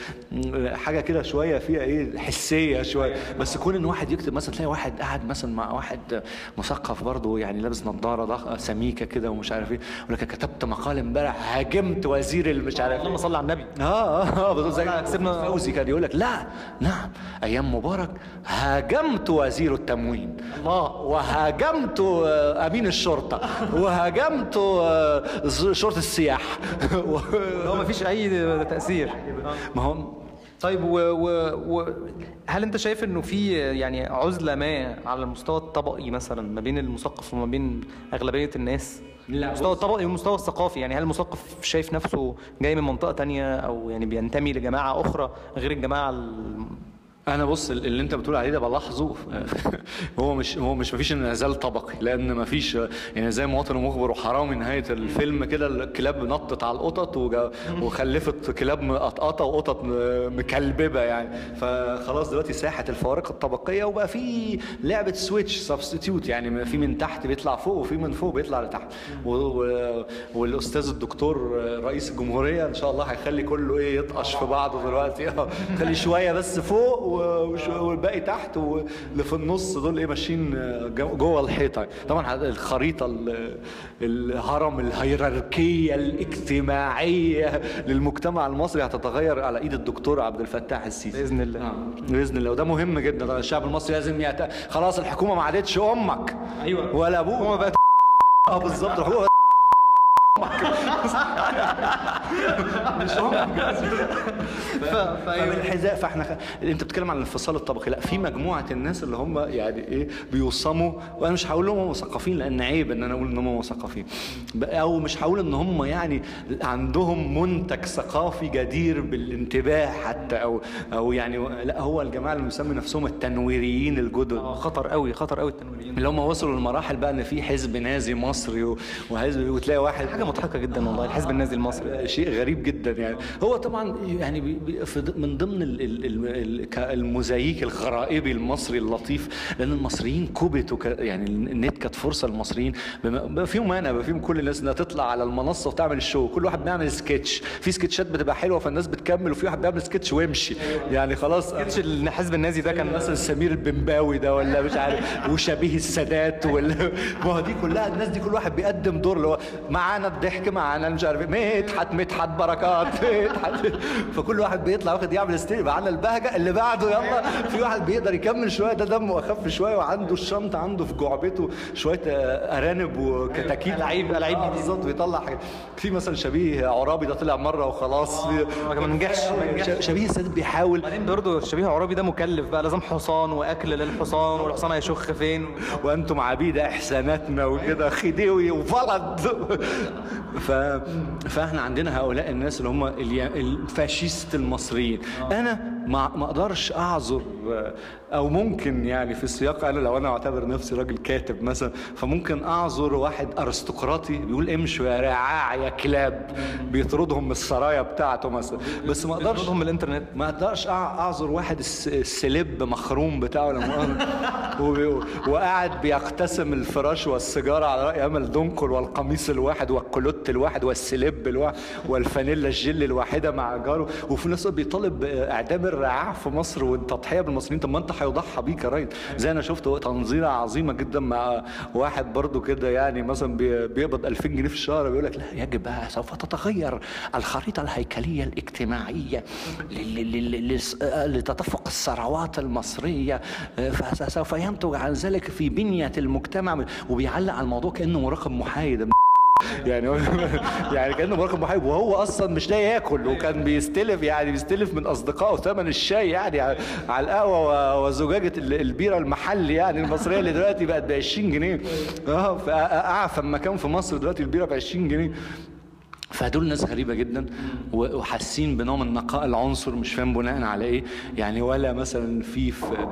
حاجة كده شوية فيها إيه حسية شوية. بس كون إن واحد يكتب مثلا تلاقي واحد قاعد مثلا مع واحد مثقف برضه يعني لابس نظارة ضخ سميكة كده ومش عارف إيه. يقول لك كتبت مقال امبارح هاجمت وزير المش عارف اللهم صل على النبي. آه آه آه بالظبط. زي كسبنا- فوزي كان يقول لك لا نعم أيام مبارك هاجمت وزير التموين. الله. وهاجمت آه، أمين الشرطة. وهاجمت آه، شرطة السياحه هو ما فيش أي تأثير. ما هو طيب و... و... و... هل أنت شايف إنه في يعني عزلة ما على المستوى الطبقي مثلا ما بين المثقف وما بين أغلبية الناس؟ لا، المستوى. الطبقي والمستوى الثقافي يعني هل المثقف شايف نفسه جاي من منطقة تانية أو يعني بينتمي لجماعة أخرى غير الجماعة ال- أنا بص اللي أنت بتقول عليه ده بلاحظه هو مش هو مش مفيش انعزال طبقي لأن مفيش يعني زي مواطن ومخبر وحرامي نهاية الفيلم كده الكلاب نطت على القطط وخلفت كلاب مقطقطة وقطط مكلببة يعني. فخلاص دلوقتي ساحت الفوارق الطبقية وبقى في لعبة switch substitute يعني في من تحت بيطلع فوق وفي من فوق بيطلع لتحت. والأستاذ الدكتور رئيس الجمهورية إن شاء الله هيخلي كله إيه يطقش في بعضه دلوقتي. خلي شوية بس فوق والباقي تحت واللي في النص دول إيه ماشيين جو- جوه الحيطة. طبعا الخريطة ال- الهرم الهيراركية الاجتماعية للمجتمع المصري هتتغير على إيد الدكتور عبد الفتاح السيسي. بإذن الله. آه، بإذن الله. وده مهم جدا. الشعب المصري لازم يت... خلاص الحكومة ما عادتش أمك. أيوه. ولا أبوك. هو بقت آه بالظبط. الحكومة فالحذاء فاحنا خ... انت بتتكلم عن الانفصال الطبقي. لا في مجموعة الناس اللي هم يعني إيه بيوصموا وأنا مش هقول لهم هم مثقفين لأن عيب إن أنا أقول ان هم مثقفين أو مش هقول إن هم يعني عندهم منتج ثقافي جدير بالانتباه حتى أو أو يعني لا هو الجماعة اللي بيسموا نفسهم التنويريين الجدد. آه، خطر قوي خطر قوي التنويريين. اللي هم وصلوا لمراحل بقى إن في حزب نازي مصري وحزب وتلاقي واحد حاجة مضحكة جدا والله الحزب النازي المصري. شيء غريب جدا. يعني. هو طبعا يعني من ضمن ال- ال- ال- ال- ك- الموزاييك الغرائبي المصري اللطيف لأن المصريين كبتوا يعني النت كانت فرصة للمصريين فيهم أنا فيهم كل الناس إنها تطلع على المنصة وتعمل الشو كل واحد بيعمل سكتش في سكتشات بتبقى حلوة فالناس بتكمل وفي واحد بيعمل سكتش ويمشي. يعني خلاص. كانش الحزب النازي ده كان مثلا سمير البنباوي ده ولا مش عارف وشبيه السادات ولا ما هو دي كلها الناس دي كل واحد بيقدم دور اللي هو معانا ضحك معانا مش عارف إيه. مدحت مدحت بركات. مدحت فكل واحد بيطلع واخد يعمل ستيل معانا البهجة اللي بعده يلا. في واحد بيقدر يكمل شوية. ده دمه أخف شوية وعنده الشنطه عنده في جعبته شوية آه، أرانب وكتاكيت. ألعاب- ألعاب آه، جديدة. بالظبط بيطلع حاجات في مثلا شبيه عرابي ده طلع مرة وخلاص. ما نجحش ما نجحش. شبيه السادات بيحاول. بعدين برضه الشبيه عرابي ده مكلف بقى. لازم حصان وأكل للحصان والحصان هيشخ فين؟ وأنتم عبيد إحساناتنا وكده خديوي وفرد. ف... فإحنا عندنا هؤلاء الناس اللي هم الفاشيست المصريين. أنا ما ما أقدرش اعذر أو ممكن يعني في السياق أنا لو أنا اعتبر نفسي راجل كاتب مثلا فممكن اعذر واحد ارستقراطي بيقول امشوا يا رعاع يا كلاب بيطردهم من السرايا بتاعته مثلا بس ما أقدرش بيطردهم من الإنترنت. ما أقدرش اعذر واحد الس- السلب مخروم بتاعه لما وقاعد بيقتسم الفراش والسيجارة على رأي أمل دنقل والقميص الواحد والكلوت الواحد والسلب الواحد والفانيلا الجل الواحدة مع جاره وفي نفس الوقت بيطالب اعدام الرعاع في مصر والتضحية بالمصريين. طب ما انت هيضحى بيك يا راجل. زي أنا شفت تنظيرة عظيمة جدا مع واحد برضو كده يعني مثلا بي- بيقبض 2000 جنيه في الشهر بيقول لك لا يجب سوف تتغير الخريطة الهيكلية الاجتماعية لس- لتدفق الثروات المصرية. فسوف ينتج عن ذلك في بنية المجتمع. وبيعلق على الموضوع كأنه مراقب محايد. يعني يعني كأنه مراقب محايد وهو أصلا مش لاقي ياكل وكان بيستلف يعني بيستلف من أصدقائه ثمن الشاي يعني على القهوة وزجاجة ال- البيرة المحلي يعني المصرية اللي دلوقتي بقت ب 20 جنيه. آه فاعفى مكان في مصر دلوقتي البيرة ب 20 جنيه. فدول ناس غريبة جدا وحاسين بنوع من نقاء العنصر مش فاهم بناء على إيه. يعني ولا مثلا في في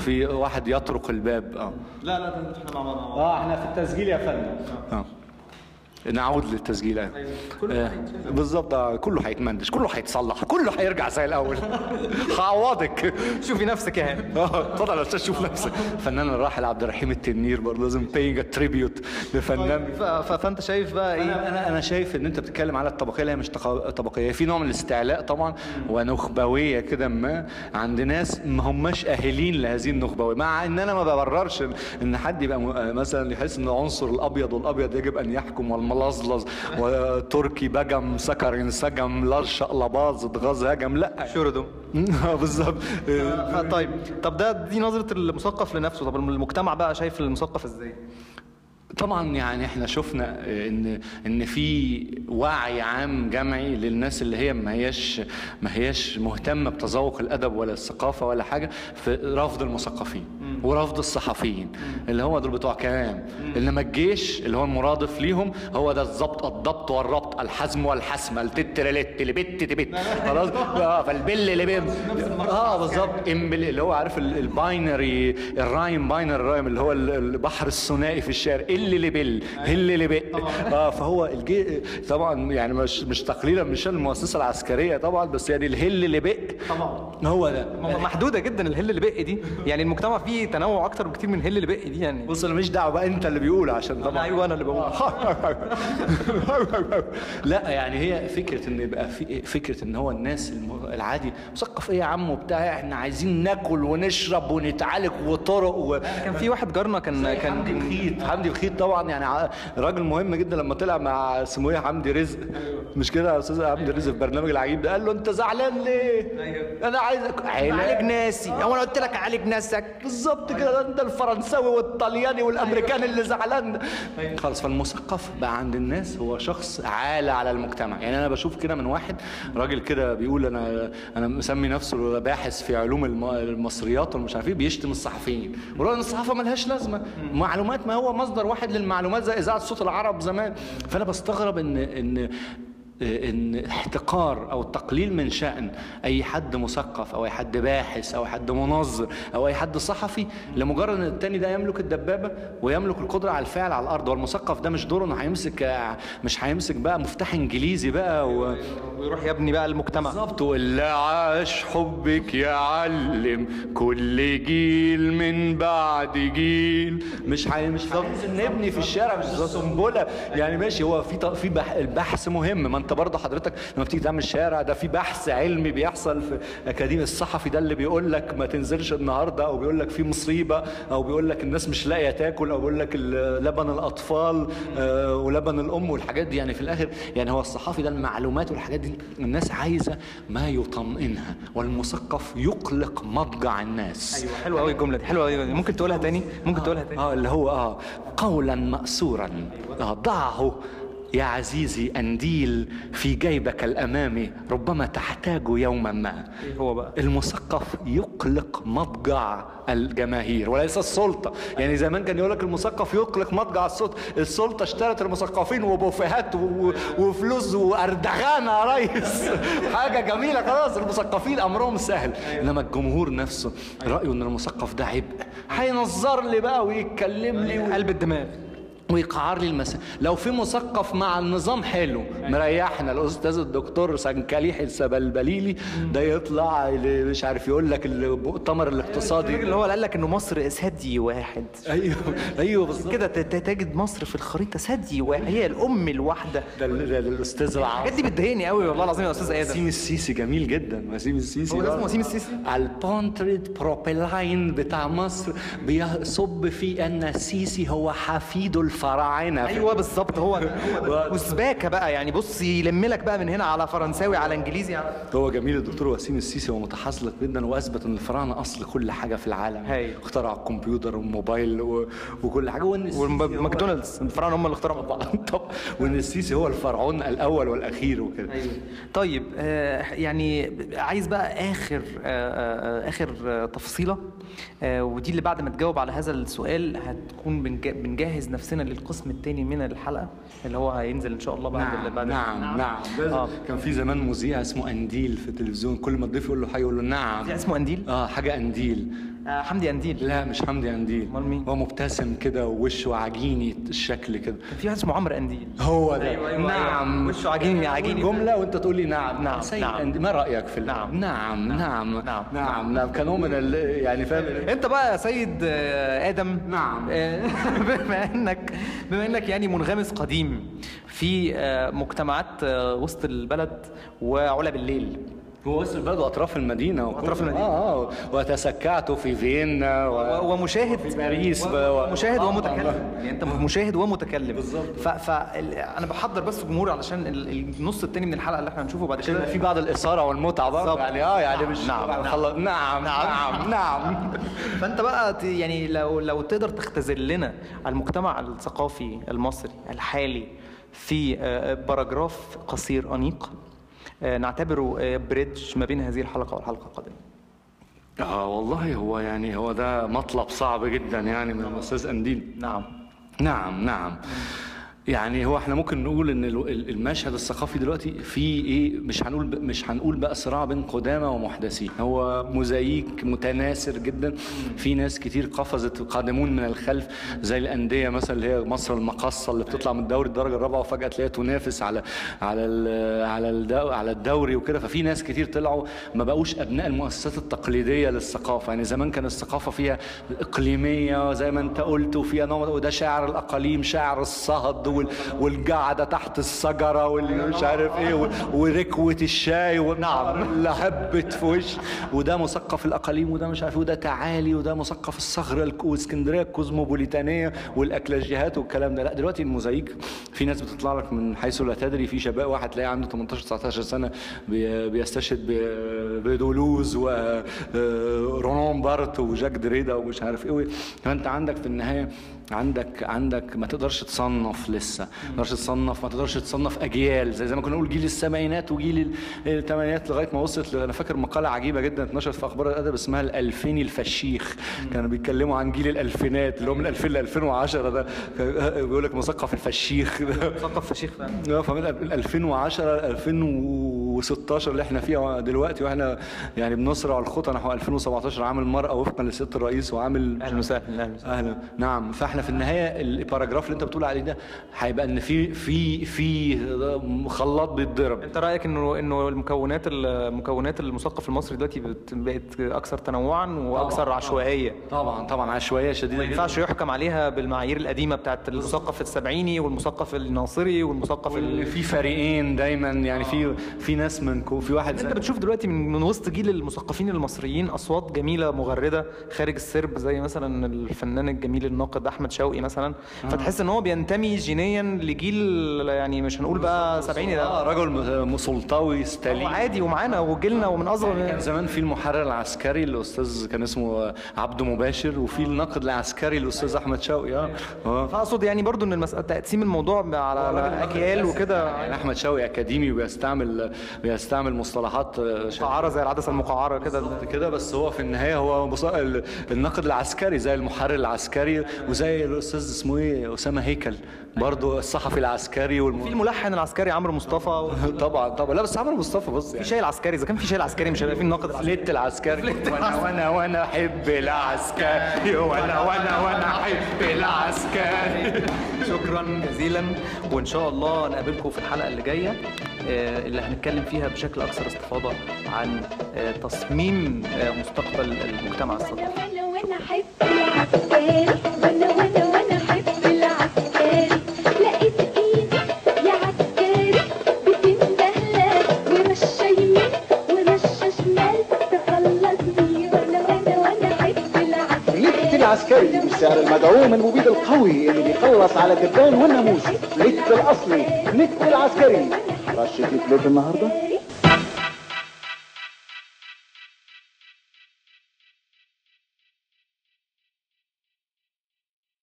في واحد يطرق الباب. آه. لا لا إحنا مع بعض. آه إحنا في التسجيل يا فندم. آه. نعود للتسجيل آه. آه، بالظبط آه، كله هيتمندش كله هيتصلح كله هيرجع زي الأول. هعوضك شوفي نفسك يا هاني آه اتفضل يا أستاذ شوف نفسك. فنان الراحل عبد الرحيم التنير برضه لازم a tribute لفنان. ف- فأنت شايف بقى إيه؟ أنا أنا شايف إن أنت بتتكلم على الطبقية اللي هي مش طبقية في نوع من الاستعلاء طبعا ونخبوية كده ما عند ناس ما هماش أهلين لهذه النخبوية. مع إن أنا ما ببررش إن حد يبقى م- مثلا يحس إن عنصر الأبيض والأبيض يجب أن يحكم والملظلظ وتركي بجم سكر انسجم لرشق لباظ اتغاظ هجم لا. شردو آه، بالظبط ف- طيب. طب ده دي نظرة المثقف لنفسه. طب المجتمع بقى شايف المثقف إزاي؟ طبعا يعني إحنا شفنا إن إن في وعي عام جمعي للناس اللي هي ما هياش ما هياش مهتمة بتذوق الأدب ولا الثقافة ولا حاجة في رفض المثقفين. ورفض الصحفيين. اللي هو دول بتوع كلام. انما الجيش اللي هو المرادف ليهم هو ده الضبط الضبط والربط الحزم والحسم التترلت اللي بت تبت. خلاص؟ آه فالبل اللي بيم. آه بالظبط. اللي هو عارف ال- الباينري الرايم باينري الرايم اللي هو ال- البحر الثنائي في الشعر اللي اللي بل هل اللي بق آه فهو الجي طبعا يعني مش مش تقليلا من شان المؤسسة العسكرية طبعا بس يعني الهل اللي بق طبعا. هو ده. محدودة جدا الهل اللي بقي دي. يعني المجتمع فيه تنوع أكتر بكتير من الهل اللي بقي دي يعني. بص أنا مش دعوة بقى أنت اللي بيقول عشان طبعا. أيوه أنا اللي بقول. لا يعني هي فكرة إن يبقى في فكرة إن هو الناس العادي مثقف إيه يا عم وبتاع إحنا عايزين ناكل ونشرب ونتعالج وطرق و... كان في واحد جارنا كان كان حمدي بخيت حمدي بخيت طبعا يعني راجل مهم جدا لما طلع مع اسمه إيه حمدي رزق. مش كده يا أستاذ حمدي رزق في برنامج العجيب ده؟ قال له أنت زعلان ليه؟ أيوه. أنا عايزك عالج ناسي. هو أنا قلت لك عالج نفسك بالظبط. كده ده الفرنساوي والطلياني والأمريكاني اللي زعلان. ده خلاص فالمثقف بقى عند الناس هو شخص عالة على المجتمع. يعني أنا بشوف كده من واحد راجل كده بيقول أنا أنا مسمي نفسه باحث في علوم الم- المصريات ومش عارف إيه بيشتم الصحفيين. ورغم إن الصحافة ملهاش لازمة. معلومات ما هو مصدر واحد للمعلومات زي إذاعة صوت العرب زمان. فأنا بستغرب إن إن إن احتقار أو تقليل من شأن أي حد مثقف أو أي حد باحث أو حد منظر أو أي حد صحفي لمجرد إن التاني ده يملك الدبابة ويملك القدرة على الفعل على الأرض والمثقف ده مش دوره إنه هيمسك مش هيمسك بقى مفتاح إنجليزي بقى و... ويروح يبني بقى المجتمع. بالظبط واللي عاش حبك يعلم كل جيل من بعد جيل. مش حي... مش عايزين نبني في الشارع مش سنبلة. يعني ماشي هو في. في بح... البحث مهم ما انت برضه حضرتك لما بتيجي تعمل شارع ده في بحث علمي بيحصل في اكاديمي الصحفي ده اللي بيقول لك ما تنزلش النهارده أو بيقول لك في مصيبة أو بيقول لك الناس مش لاقية تاكل أو بيقول لك لبن الأطفال آه، ولبن الأم والحاجات دي. يعني في الآخر يعني هو الصحفي ده المعلومات والحاجات دي الناس عايزة ما يطمئنها والمثقف يقلق مضجع الناس. أيوه حلوة قوي الجملة دي حلوة قوي ممكن تقولها تاني؟ ممكن تقولها تاني؟ آه اللي هو آه قولا مأسورا. آه ضعه يا عزيزي أنديل في جيبك الأمامي ربما تحتاج يوما ما. إيه هو بقى؟ المثقف يقلق مضجع الجماهير وليس السلطة. يعني زمان كان يقول لك المثقف يقلق مضجع السلطة. السلطة اشترت المثقفين وبوفيهات وفلوس وأردغان يا ريس. حاجة جميلة خلاص المثقفين أمرهم سهل. إنما الجمهور نفسه رأيه إن المثقف ده عبء. هينظر لي بقى ويتكلم لي. قلب الدماغ. ويقعر لي المساء لو في مثقف مع النظام حلو مريحنا. الأستاذ الدكتور سنكليح السبلبليلي ده يطلع مش عارف يقول لك المؤتمر الاقتصادي. اللي هو قال لك إنه مصر ثدي واحد. أيوه أيوه بالظبط. كده تجد مصر في الخريطة ثدي واحد. هي الأم الواحدة. ده ال- ده الأستاذ الحاجات العظيم دي بتضايقني قوي والله العظيم يا أستاذ آدم. وسيم السيسي جميل جدا. وسيم السيسي هو اسمه وسيم السيسي؟ البونتريد بروبيلاين بتاع مصر. بيصب في أن السيسي هو حفيد الفراعنه أيوه بالظبط هو ده وسباكة بقى يعني بص يلم لك بقى من هنا على فرنساوي على إنجليزي على هو جميل الدكتور وسيم السيسي هو متحزلق جدا وأثبت إن الفراعنة أصل كل حاجة في العالم. هاي. اخترع الكمبيوتر والموبايل و... وكل حاجة. وإن وماكدونالدز الفراعنة هم اللي اخترعوا طبعا طبعا وإن السيسي هو الفرعون الأول والأخير وكده. طيب آه يعني عايز بقى آخر آه آه آخر آه تفصيلة آه ودي اللي بعد ما تجاوب على هذا السؤال هتكون بنجهز نفسنا للقسم الثاني من الحلقة اللي هو هينزل إن شاء الله بعد نعم بعد نعم نعم. آه. كان في زمان مذيع اسمه أنديل في التلفزيون كل ما الضيف يقول له حاجة يقول له نعم. في اسمه أنديل؟ آه حاجة أنديل. آه حمدي أنديل لا مش حمدي أنديل أمال مين؟ هو مبتسم كده ووشه عجيني الشكل كده كان في واحد اسمه عمرو أنديل هو ده أيوة، أيوة، نعم أيوة. وشه عجيني- عجيني. جملة وأنت تقول لي نعم نعم، سيد نعم. ما رأيك في ال- نعم. نعم نعم نعم. نعم نعم كنوع من يعني فاهم أنت بقى يا سيد آه، آدم نعم. آه، بما إنك بما إنك يعني منغمس قديم في مجتمعات وسط البلد وعلب الليل هو وسط البلد وأطراف المدينة وكل- وأطراف المدينة. آه آه. وتسكعت في فيينا و... ومشاهد في باريس و- و- مشاهد آه، ومتكلم. والله. يعني أنت مشاهد ومتكلم. بالظبط. ف... ف... أنا بحضر بس الجمهور علشان ال- النص التاني من الحلقة اللي إحنا هنشوفه بعد كده في بعض الإثارة والمتعة برضه. يعني آه يعني نعم، مش نعم، بعد ما نعم. خلص- نعم. نعم. نعم. فأنت بقى يعني لو لو تقدر تختزل لنا المجتمع الثقافي المصري الحالي في آه، paragraph قصير أنيق. آه، نعتبره آه، bridge ما بين هذه الحلقة والحلقة القادمة. آه والله هو يعني هو ده مطلب صعب جدا يعني من الاستاذ انديل نعم. نعم نعم. يعني هو إحنا ممكن نقول إن ال- ال- المشهد الثقافي دلوقتي فيه إيه؟ مش هنقول مش هنقول بقى صراع بين قدامى ومحدثين. هو موزايك متناثر جدا. في ناس كتير قفزت قادمون من الخلف زي الأندية مثلا اللي هي مصر المقاصة اللي بتطلع من الدوري الدرجة الرابعة وفجأة تلاقيها تنافس على على على على الدوري وكده. ففي ناس كتير طلعوا ما بقوش أبناء المؤسسات التقليدية للثقافة. يعني زمان كان الثقافة فيها إقليمية زي ما أنت قلت وفيها نوع وده شاعر الأقاليم شاعر الصهد وال- والقعده تحت الشجره والمش عارف إيه و- وركوة الشاي ونعم اللي هبت في وش وده مثقف الأقاليم وده مش عارف وده تعالي وده مثقف الصخرة الك- واسكندرية الكوزموبوليتانيه والاكلاجيهات والكلام ده. لا دلوقتي الموزايك في ناس بتطلع لك من حيث لا تدري في شباب واحد تلاقيه عنده 18 19 سنة بي- بيستشهد بدولوز ورولان بارت وجاك دريدا ومش عارف إيه. فانت عندك في النهاية عندك عندك ما تقدرش تصنف لسه ما تقدرش تصنف ما تقدرش تصنف أجيال زي زي ما كنا نقول جيل السبعينات وجيل ال- الثمانينات لغاية ما وصلت أنا فاكر مقالة عجيبة جدا اتنشرت في أخبار الأدب اسمها الالفيني الفشيخ. كانوا بيتكلموا عن جيل الألفينات اللي هو من 2000 ل 2010 ده. بيقول لك مثقف الفشيخ. مثقف فشيخ فعلا. آه فمن ال- 2010 ل 2016 اللي إحنا فيها دلوقتي وإحنا يعني بنسرع الخطى نحو 2017 عام المراه وفقا لسياده الرئيس وعامل أهلا وسهلا أهلا. نعم فاحنا في النهاية الباراجراف اللي انت بتقول عليه ده هيبقى إن في في في خلاط بيتضرب انت رأيك إنه إنه المكونات المكونات المثقف المصري دلوقتي بقت أكثر تنوعا وأكثر عشوائية؟ طبعا طبعا عشوائية شديدة ما ينفعش يحكم عليها بالمعايير القديمة بتاعت المثقف السبعيني والمثقف الناصري والمثقف واللي ال... في فريقين دايما يعني في في ناس من في واحد انت بتشوف دلوقتي من, من وسط جيل المثقفين المصريين أصوات جميلة مغردة خارج السرب زي مثلا الفنان الجميل الناقد أحمد شوقي مثلا فتحس إن هو بينتمي جينيا لجيل يعني مش هنقول بقى سبعيني ده. آه رجل م- سلطوي ستالين عادي ومعانا وجيلنا ومن كان اصغر زمان في المحرر العسكري الأستاذ كان اسمه عبده مباشر وفي الناقد العسكري الأستاذ أحمد شوقي آه. آه. فأقصد يعني برضو إن المساله تقسيم الموضوع على اجيال وكده. يعني أحمد شوقي أكاديمي وبيستعمل بيستعمل مصطلحات آه، مقعرة زي العدسة المقعرة كده. كده بس هو في النهاية هو الناقد العسكري زي المحرر العسكري وزي الأستاذ اسمه إيه؟ أسامة هيكل برضه الصحفي العسكري في والم... الملحن العسكري عمرو مصطفى طبعا طبعا. لا بس عمرو مصطفى بص في يعني شاي العسكري إذا كان في شاي العسكري مش هيبقى في الناقد العسكري. فليت العسكري. وأنا وأنا وأنا أحب العسكري. وأنا وأنا وأنا أحب العسكري. شكرا جزيلا. وإن شاء الله نقابلكم في الحلقة اللي جاية آه، اللي هنتكلم فيها بشكل أكثر استفاضة عن آه، تصميم آه، مستقبل المجتمع الثقافي وأنا وأنا أحب العسكري بالسعر المدعوم المبيد القوي اللي بيخلص على الدبان والناموس لت الأصلي لت العسكري. رشة لت النهارده؟